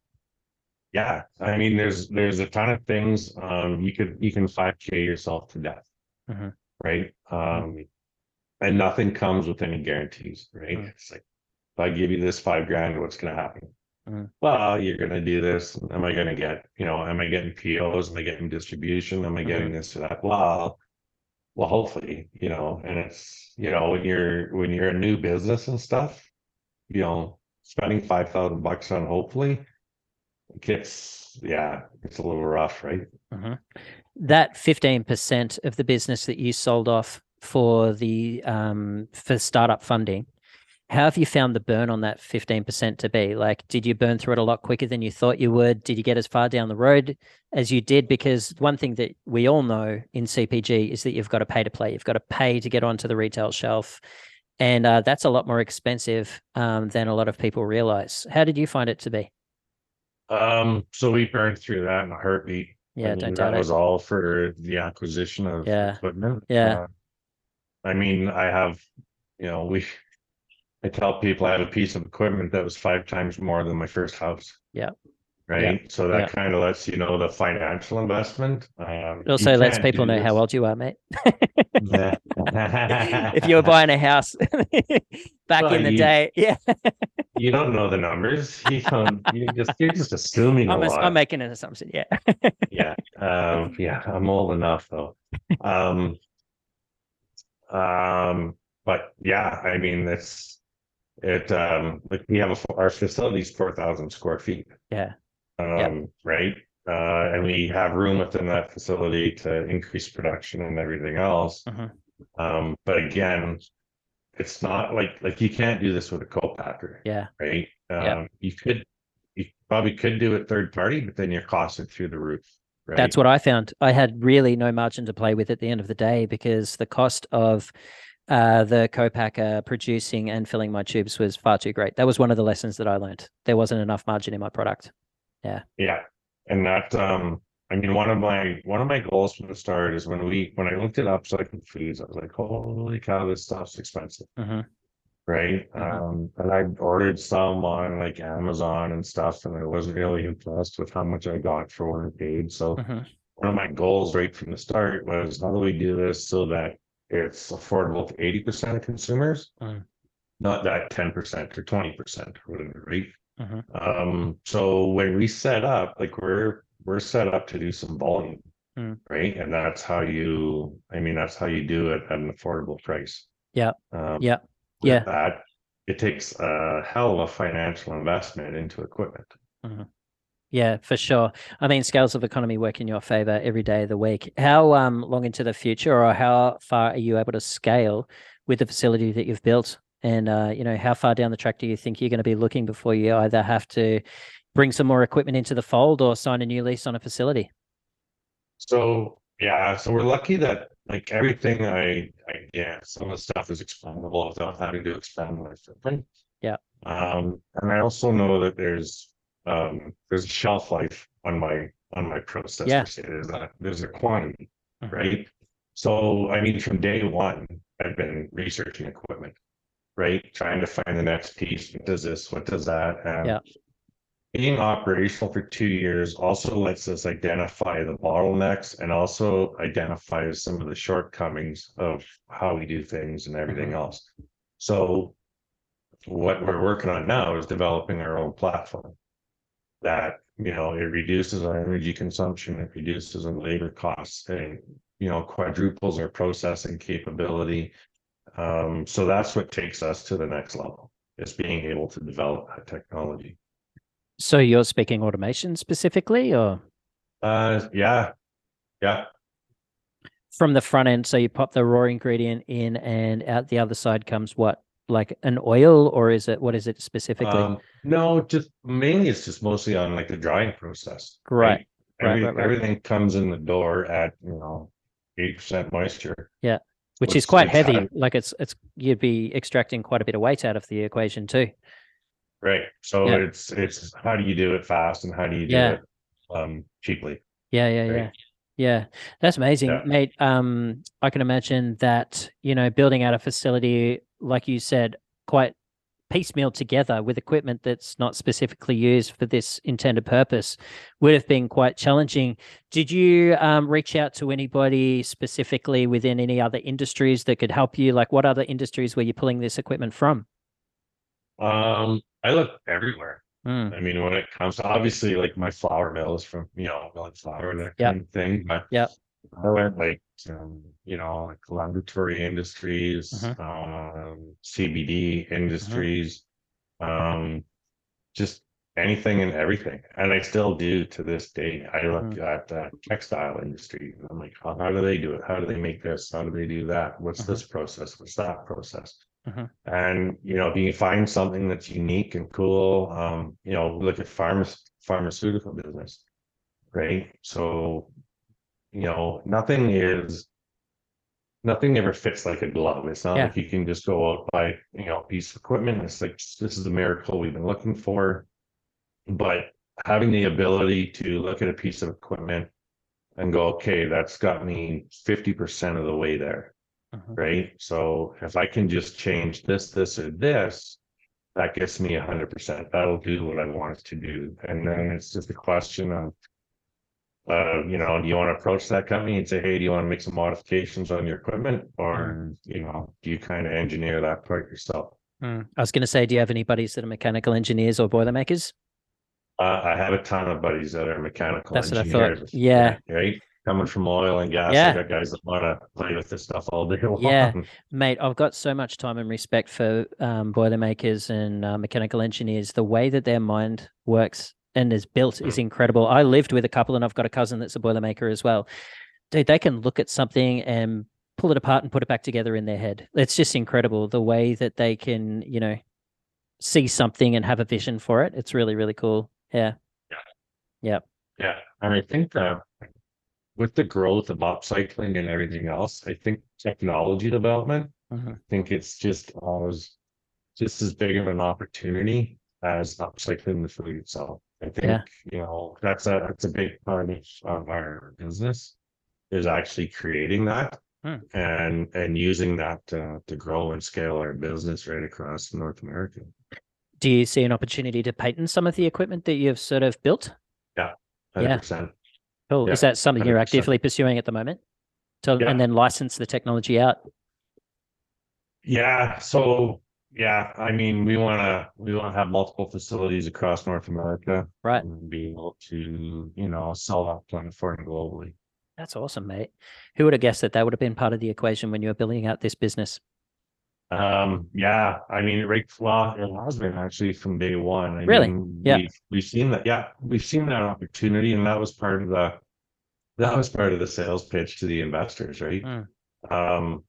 Yeah, I mean, there's there's a ton of things. Um, you could you can 5K yourself to death, Mhm. right? Um, and nothing comes with any guarantees, right? Mhm. It's like if I give you this five grand, what's going to happen? Mhm. Well, you're going to do this. Am I going to get, you know, am I getting POs? Am I getting distribution? Am I getting this or that? Well, well, hopefully, you know, and it's, you know, when you're when you're a new business and stuff, you know, spending five thousand bucks on hopefully gets yeah, it's a little rough, right? Mhm. That 15% of the business that you sold off for the um, for startup funding, how have you found the burn on that 15% to be? Like, did you burn through it a lot quicker than you thought you would? Did you get as far down the road as you did? Because one thing that we all know in CPG is that you've got to pay to play. You've got to pay to get onto the retail shelf. And uh, that's a lot more expensive um, than a lot of people realize. How did you find it to be? Um, so we burned through that in a heartbeat. Yeah, I mean, that it. was all for the acquisition of Yeah. equipment. Yeah. Uh, I mean, I have, you know, we, I tell people I have a piece of equipment that was five times more than my first house. Yeah. Right. So that Yeah. kind of lets you know the financial investment. Um, It also lets people know how old you are, mate. If you were buying a house back Well, in the you- day, yeah, you don't know the numbers. You don't, you just, you're just assuming a I'm, lot. I'm making an assumption. Yeah, yeah um yeah i'm old enough though um um but yeah i mean it's it um like we have a our facility's 4000 square feet yeah, um right uh and we have room within that facility to increase production and everything else Mhm. um but again it's not like like you can't do this with a co-packer yeah, right um Yeah. you could you probably could do it third party but then your costs are through the roof right that's what I found. I had really no margin to play with at the end of the day because the cost of uh, the co-packer producing and filling my tubes was far too great. That was one of the lessons that I learned. There wasn't enough margin in my product. Yeah, Yeah. and that um, I mean, one of my one of my goals from the start is when we when I looked at upcycled foods, I was like, holy cow, this stuff's expensive, hmm right? Mhm. Um, and I ordered some on like Amazon and stuff, and I wasn't really impressed with how much I got for what I paid. So hmm one of my goals right from the start was how do we do this so that it's affordable to eighty percent of consumers, Mm. not that ten percent or twenty percent or whatever, right? Mhm. Um, so when we set up, like we're we're set up to do some volume, Mm. right? And that's how you, I mean, that's how you do it at an affordable price. Yeah. Um, Yeah. with Yeah. That it takes a hell of a financial investment into equipment. Mhm. Yeah, for sure. I mean, scales of economy work in your favor every day of the week. How um, long into the future, or how far are you able to scale with the facility that you've built? And uh, you know, how far down the track do you think you're going to be looking before you either have to bring some more equipment into the fold or sign a new lease on a facility? So yeah, so we're lucky that like everything I, I yeah, some of the stuff is expandable without having to expand my footprint. Yeah. Um, and I also know that there's um there's a shelf life on my on my process. Yeah. There's a there's a quantity, Mhm. right? So I mean, from day one, I've been researching equipment, right? Trying to find the next piece. What does this? What does that? And Yeah. being operational for two years also lets us identify the bottlenecks and also identifies some of the shortcomings of how we do things and everything mm-hmm. else. So what we're working on now is developing our own platform that, you know, it reduces our energy consumption, it reduces our labor costs, and, you know, quadruples our processing capability. Um, so that's what takes us to the next level, is being able to develop that technology. So you're speaking automation specifically, or Uh, yeah, yeah. from the front end? So you pop the raw ingredient in, and out the other side comes what, like an oil, or is it what is it specifically? Um, no, just mainly it's just mostly on like the drying process. Right, right, Every, right, right. Everything comes in the door at, you know, eight percent moisture. Which is quite heavy. Like it's it's you'd be extracting quite a bit of weight out of the equation too. Right. So Yeah. it's, it's how do you do it fast and how do you do Yeah. it um cheaply? Yeah, yeah, Right. yeah. Yeah. That's amazing, Yeah. mate. Um, I can imagine that, you know, building out a facility, like you said, quite piecemeal together with equipment that's not specifically used for this intended purpose would have been quite challenging. Did you um, reach out to anybody specifically within any other industries that could help you? Like, what other industries were you pulling this equipment from? Um, I look everywhere. Mm, I mean, when it comes to obviously like my flour mill is from, you know, milling flour and that Yep. kind of thing, but yeah, I went like, um, you know, like laboratory industries, Mhm. um, CBD industries, um, just anything and everything. And I still do to this day. I look Mhm. at the textile industry. and I'm like, how, how do they do it? How do they make this? How do they do that? What's Mhm. this process? What's that process? Mhm. And, you know, if you find something that's unique and cool, um, you know, look at pharma, pharmaceutical business. Right? So, you know, nothing is nothing ever fits like a glove. It's not Yeah. like you can just go out buy, you know, a piece of equipment. It's like this is the miracle we've been looking for. But having the ability to look at a piece of equipment and go, okay, that's got me 50% of the way there mhm. right? So if I can just change this, this, or this, that gets me hundred percent. That'll do what I want it to do. And then it's just a question of, uh, you know, do you want to approach that company and say, hey, do you want to make some modifications on your equipment? Or, you know, do you kind of engineer that part yourself? Mm. I was going to say, do you have any buddies that are mechanical engineers or boilermakers? Uh, I have a ton of buddies that are mechanical That's what I thought. engineers. Yeah. Right? Coming from oil and gas, Yeah. I got guys that want to play with this stuff all day long. Yeah. Mate, I've got so much time and respect for um, boilermakers and uh, mechanical engineers. The way that their mind works and is built is incredible. I lived with a couple, and I've got a cousin that's a boilermaker as well. Dude, they can look at something and pull it apart and put it back together in their head. It's just incredible the way that they can, you know, see something and have a vision for it. It's really, really cool. Yeah. Yeah, Yeah. Yeah. and I think that with the growth of upcycling and everything else, I think technology development, Mhm. I think it's just always just as big of an opportunity as upcycling the food itself. I think, Yeah. you know, that's a that's a big part of, of our business is actually creating that Hmm. and and using that uh, to grow and scale our business right across North America. Do you see an opportunity to patent some of the equipment that you've sort of built? Yeah. percent. Cool. Is that something you're actively pursuing at the moment? To, Yeah. And then license the technology out? Yeah, so yeah, I mean, we wanna, we wanna have multiple facilities across North America. Right. And be able to, you know, sell that platform globally. That's awesome, mate. Who would have guessed that that would have been part of the equation when you were building out this business? Um, yeah, I mean, right, well, it has been actually from day one. I Really? mean, Yeah. We've, we've seen that, yeah, we've seen that opportunity and that was part of the, that was part of the sales pitch to the investors, right? Mm. Um,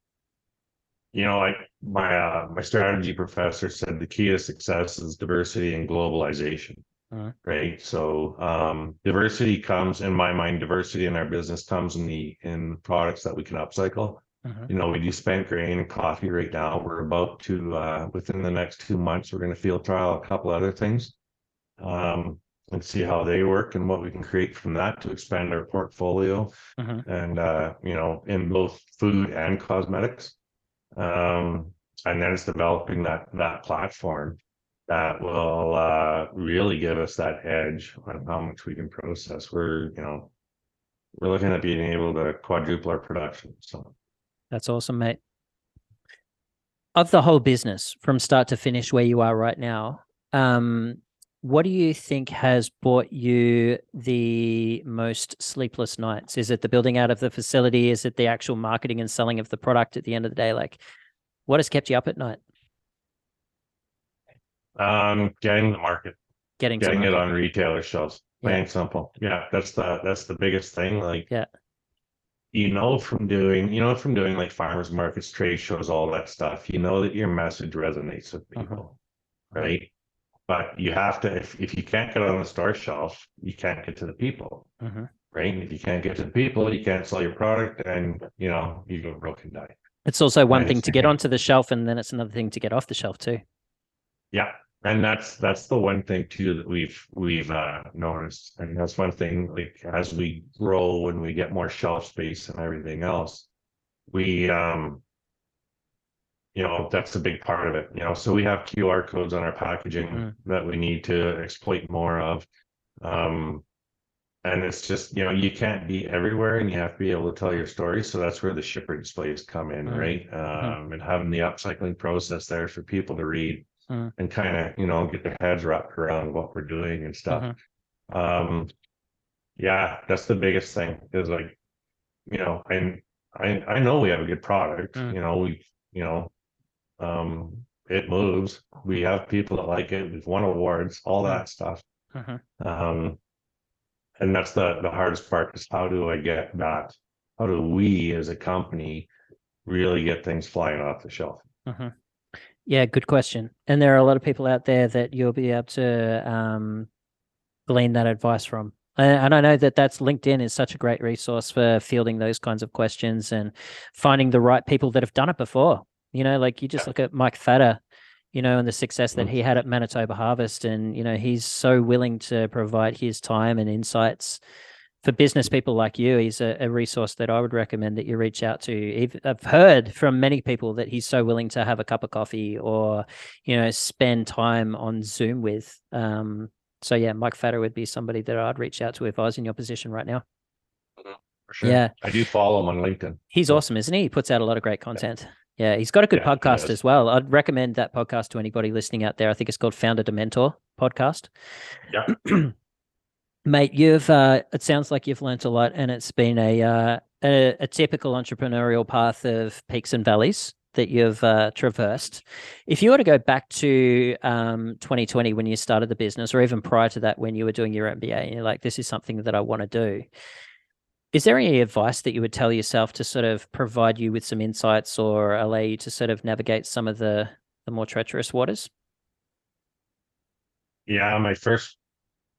you know, like my, uh, my strategy professor said the key to success is diversity and globalization. Mhm. Right, so, um, diversity comes, in my mind, diversity in our business comes in the, in products that we can upcycle Mhm. you know, we do spent grain and coffee right now. We're about to, uh, within the next two months, we're gonna field trial a couple other things. Um, and see how they work and what we can create from that to expand our portfolio. Mhm. And, uh, you know, in both food and cosmetics. Um, and then it's developing that, that platform. That will, uh, really give us that edge on how much we can process. We're, you know. We're looking at being able to quadruple our production, so. That's awesome, mate. Of the whole business from start to finish where you are right now, um, what do you think has brought you the most sleepless nights? Is it the building out of the facility? Is it the actual marketing and selling of the product at the end of the day? Like, what has kept you up at night? Um, getting the market, Getting getting it on retailer shelves, Yeah. plain and simple. Yeah, that's the, that's the biggest thing, like. Yeah. You know, from doing, you know, from doing like farmers markets, trade shows, all that stuff, you know that your message resonates with Mhm. people. Right? But you have to, if, if you can't get on the store shelf, you can't get to the people, Mhm. right? And if you can't get to the people, you can't sell your product and, you know, you go broke and die. It's also one thing to get onto the shelf, and then it's another thing to get off the shelf too. Yeah, and that's that's the one thing too that we've we've uh noticed. And that's one thing like as we grow and we get more shelf space and everything else, we um you know, that's a big part of it, you know. So we have QR codes on our packaging Mm. that we need to exploit more of. Um and it's just, you know, you can't be everywhere and you have to be able to tell your story. So that's where the shipper displays come in, Mm. right? Um, and having the upcycling process there for people to read Mm. and kind of, you know, get their heads wrapped around what we're doing and stuff. Mhm. Um, yeah, that's the biggest thing is like, you know, and I, I know we have a good product, Mm. you know, we, you know, um, it moves. We have people that like it. We've won awards, all that stuff. Mhm. Um, and that's the, the hardest part is how do I get that? How do we as a company really get things flying off the shelf? Mhm. Yeah, good question. And there are a lot of people out there that you'll be able to um, glean that advice from. And, and I know that that's LinkedIn is such a great resource for fielding those kinds of questions and finding the right people that have done it before. You know, like you just look at Mike Fata, you know, and the success that Mhm. he had at Manitoba Harvest, and you know, he's so willing to provide his time and insights for business people like you, he's a, a resource that I would recommend that you reach out to. I've heard from many people that he's so willing to have a cup of coffee or, you know, spend time on Zoom with. Um, so yeah, Mike Fata would be somebody that I'd reach out to if I was in your position right now. For sure. Yeah. I do follow him on LinkedIn. He's awesome, isn't he? He puts out a lot of great content. Yeah, he's got a good Yeah, podcast as well. I'd recommend that podcast to anybody listening out there. I think it's called Founder to Mentor podcast. Yeah. Mate, you've uh, it sounds like you've learnt a lot, and it's been a, uh, a a typical entrepreneurial path of peaks and valleys that you've uh, traversed. If you were to go back to um, 2020 when you started the business, or even prior to that when you were doing your MBA, and you're like, "This is something that I want to do," is there any advice that you would tell yourself to sort of provide you with some insights or allow you to sort of navigate some of the the more treacherous waters? Yeah, my first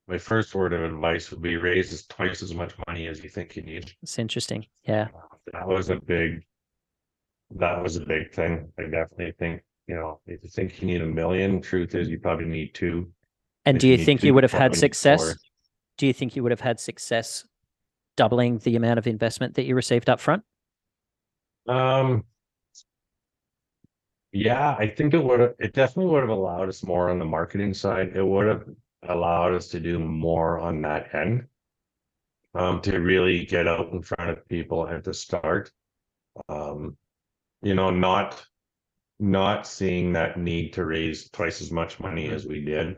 my first word of advice would be raise as twice as much money as you think you need. It's interesting. Yeah. Uh, that was a big that was a big thing. I definitely think, you know, if you think you need a million, truth is you probably need two. And If do you need think two, you would have had success? four. Do you think you would have had success doubling the amount of investment that you received up front? Um yeah, I think it would. It definitely would have allowed us more on the marketing side. It would have allowed us to do more on that end. Um, to really get out in front of people at the start. Um, you know, not not seeing that need to raise twice as much money as we did.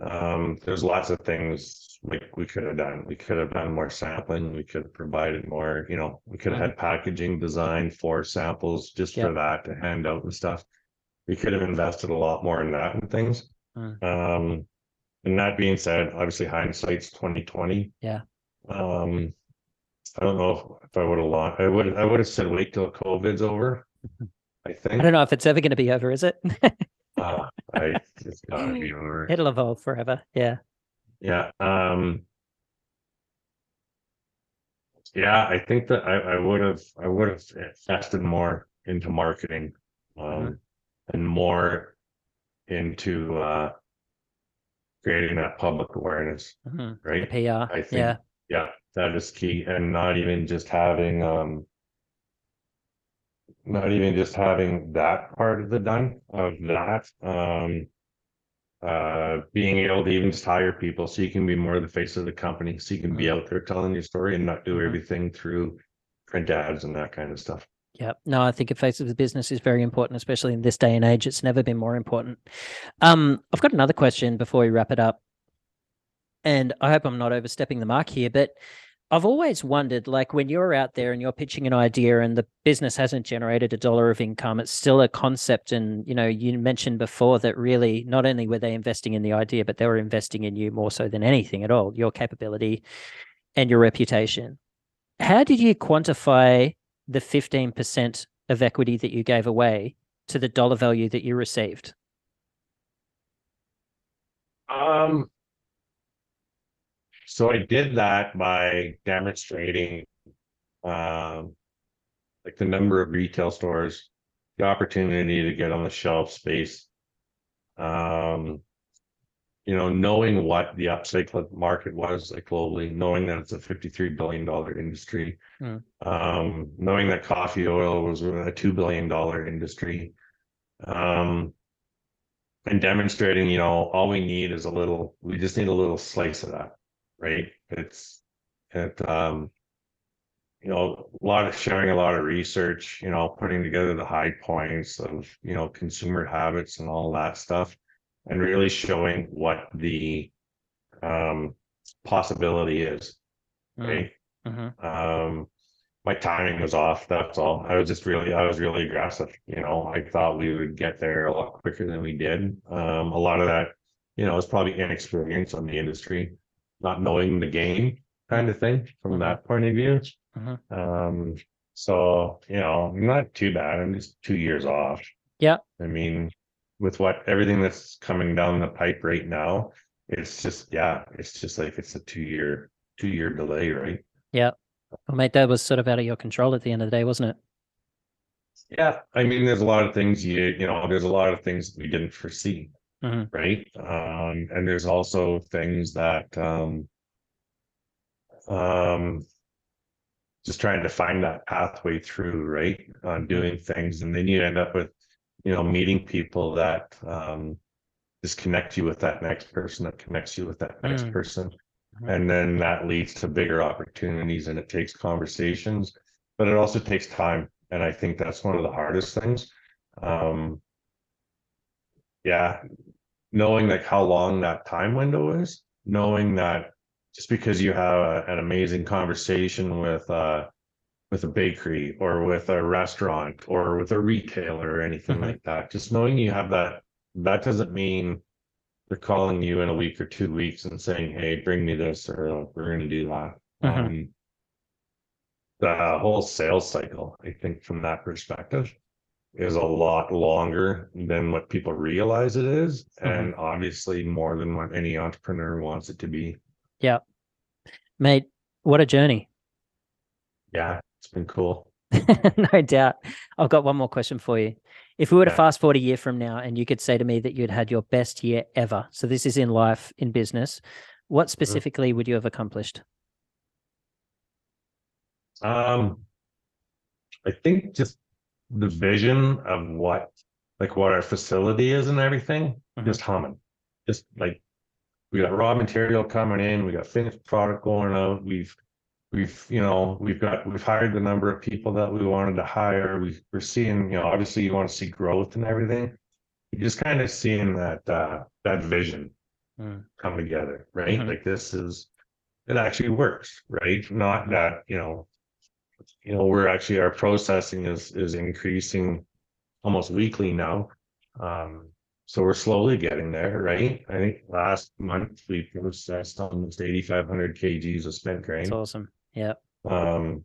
Um, there's lots of things like we could have done. We could have done more sampling. We could have provided more, you know, we could have had packaging design for samples just Yeah. for that to hand out and stuff. we could have invested a lot more in that and things. Mm. Um, and that being said, obviously hindsight's twenty twenty. Yeah. Um, I don't know if, if I would have launched, I would, I would have said wait till COVID's over. I think. I think, don't know if it's ever going to be over, is it? uh, I, it's gotta be over. It'll evolve forever. Yeah. Yeah, um. Yeah, I think that I, I would have, I would have invested more into marketing, um, and more into, uh. Creating that public awareness, Mhm. right? PR. I think, yeah. yeah, that is key, and not even just having, um. Not even just having that part of the done of that, um. Uh, being able to even just hire people so you can be more the face of the company, so you can be out there telling your story and not do Mhm. everything through. Print ads and that kind of stuff. Yeah, no, I think a face of the business is very important, especially in this day and age. It's never been more important. Um, I've got another question before we wrap it up, and I hope I'm not overstepping the mark here, but I've always wondered, like when you're out there and you're pitching an idea and the business hasn't generated a dollar of income, it's still a concept. And you know, you mentioned before that really not only were they investing in the idea, but they were investing in you more so than anything at all, your capability and your reputation. How did you quantify the 15% of equity that you gave away to the dollar value that you received? Um. So I did that by demonstrating. Um. Like the number of retail stores, the opportunity to get on the shelf space. Um. You know, knowing what the upcycle market was like globally, knowing that it's a fifty-three billion dollar industry. Hmm. Um, knowing that coffee oil was a two billion dollar industry. Um. And demonstrating, you know, all we need is a little, we just need a little slice of that, right? It's, it, um. You know, a lot of sharing, a lot of research, you know, putting together the high points of, you know, consumer habits and all that stuff. And really showing what the, um, possibility is, Mm, right? mhm. Um, my timing was off, that's all. I was just really, I was really aggressive, you know, I thought we would get there a lot quicker than we did. Um, a lot of that, you know, is probably inexperience on the industry, not knowing the game kind of thing from that point of view. Mhm. Um, so, you know, not too bad. I'm just two years off. Yeah. I mean, with what, everything that's coming down the pipe right now, it's just, yeah, it's just like, it's a two year, two year delay, right? Yeah. Well, mate, that was sort of out of your control at the end of the day, wasn't it? Yeah, I mean, there's a lot of things you, you know, there's a lot of things we didn't foresee, Mhm. right? Um, and there's also things that, um. Um. Just trying to find that pathway through, right, on doing things, and then you end up with, you know, meeting people that, um. Just connect you with that next person, that connects you with that next Mm. person. Mhm. And then that leads to bigger opportunities and it takes conversations, but it also takes time. And I think that's one of the hardest things. Um. Yeah, knowing like how long that time window is, knowing that just because you have a- an amazing conversation with uh. With a bakery or with a restaurant or with a retailer or anything Mhm. like that, just knowing you have that, that doesn't mean. They're calling you in a week or two weeks and saying, hey, bring me this, or we're gonna do that. Mhm. Um. The whole sales cycle, I think from that perspective. Is a lot longer than what people realize it is, and obviously more than what any entrepreneur wants it to be. Yeah. Mate, what a journey. Yeah, it's been cool. no doubt. I've got one more question for you. If we were to Yeah. fast forward a year from now and you could say to me that you'd had your best year ever, so this is in life, in business, what specifically would you have accomplished? Um. I think just the vision of what, like what our facility is and everything, Mhm. just humming. Just like, we got raw material coming in, we got finished product going out, we've. We've, you know, we've got, we've hired the number of people that we wanted to hire, we, we're seeing, you know, obviously you want to see growth and everything. You're just kind of seeing that, uh, that vision Mm. come together, right? Mhm. Like this is, it actually works, right? Not that, you know. You know, we're actually, our processing is, is increasing almost weekly now. Um, so we're slowly getting there, right? I think last month we processed almost eighty-five hundred kgs of spent grain. It's awesome. Yeah. Um,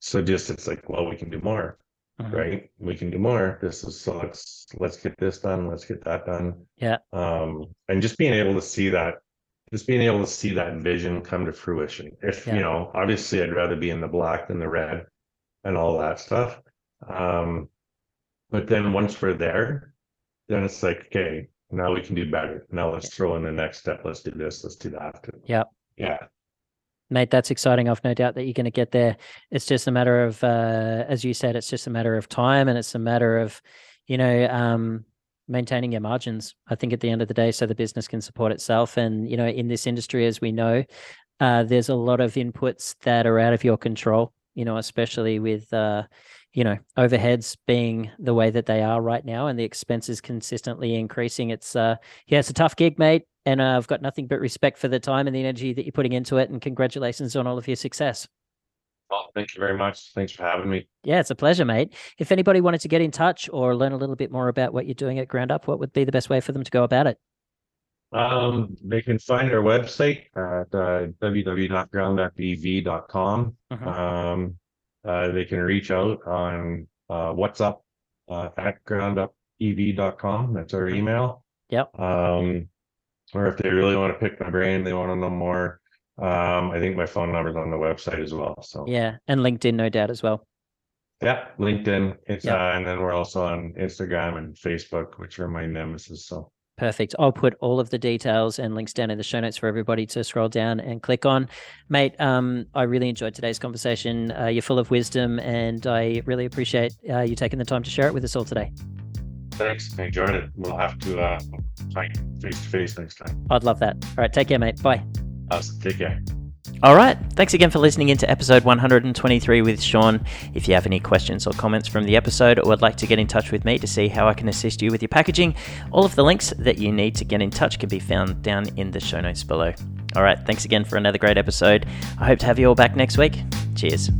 so just it's like, well, we can do more, Mhm. right? We can do more. This is so let's let's get this done. Let's get that done. Yeah. Um, and just being able to see that, just being able to see that vision come to fruition. If Yeah. you know, obviously, I'd rather be in the black than the red, and all that stuff. Um, but then once we're there, then it's like, okay, now we can do better. Now let's throw in the next step. Let's do this. Let's do that. Yep. Yeah. Mate, that's exciting. I've no doubt that you're going to get there. It's just a matter of, uh, as you said, it's just a matter of time and it's a matter of, you know, um, maintaining your margins. I think at the end of the day, so the business can support itself. And, you know, in this industry, as we know, uh, there's a lot of inputs that are out of your control, you know, especially with, uh, you know, overheads being the way that they are right now and the expenses consistently increasing. It's, uh, yeah, it's a tough gig, mate. And uh, I've got nothing but respect for the time and the energy that you're putting into it. And congratulations on all of your success. Well, thank you very much. Thanks for having me. Yeah, it's a pleasure, mate. If anybody wanted to get in touch or learn a little bit more about what you're doing at Ground Up, what would be the best way for them to go about it? Um, they can find our website at uh, www.groundupev.com. Mhm. Um, uh, they can reach out on uh, what's up uh, at groundupev.com. That's our Mhm. email. Yep. Um, or if they really want to pick my brain, they want to know more. Um, I think my phone number's on the website as well. So Yeah, and LinkedIn, no doubt as well. yeah, LinkedIn. It's Yep. uh, and then we're also on Instagram and Facebook, which are my nemesis. So Perfect. I'll put all of the details and links down in the show notes for everybody to scroll down and click on. Mate, um, I really enjoyed today's conversation. Uh, you're full of wisdom, and I really appreciate uh, you taking the time to share it with us all today. thanks. I enjoyed it. We'll have to uh, fight face to face next time. I'd love that. All right, take care, mate. Bye. Awesome. Take care. All right. Thanks again for listening into episode 123 with Shawn. If you have any questions or comments from the episode or would like to get in touch with me to see how I can assist you with your packaging, all of the links that you need to get in touch can be found down in the show notes below. All right. Thanks again for another great episode. I hope to have you all back next week. Cheers.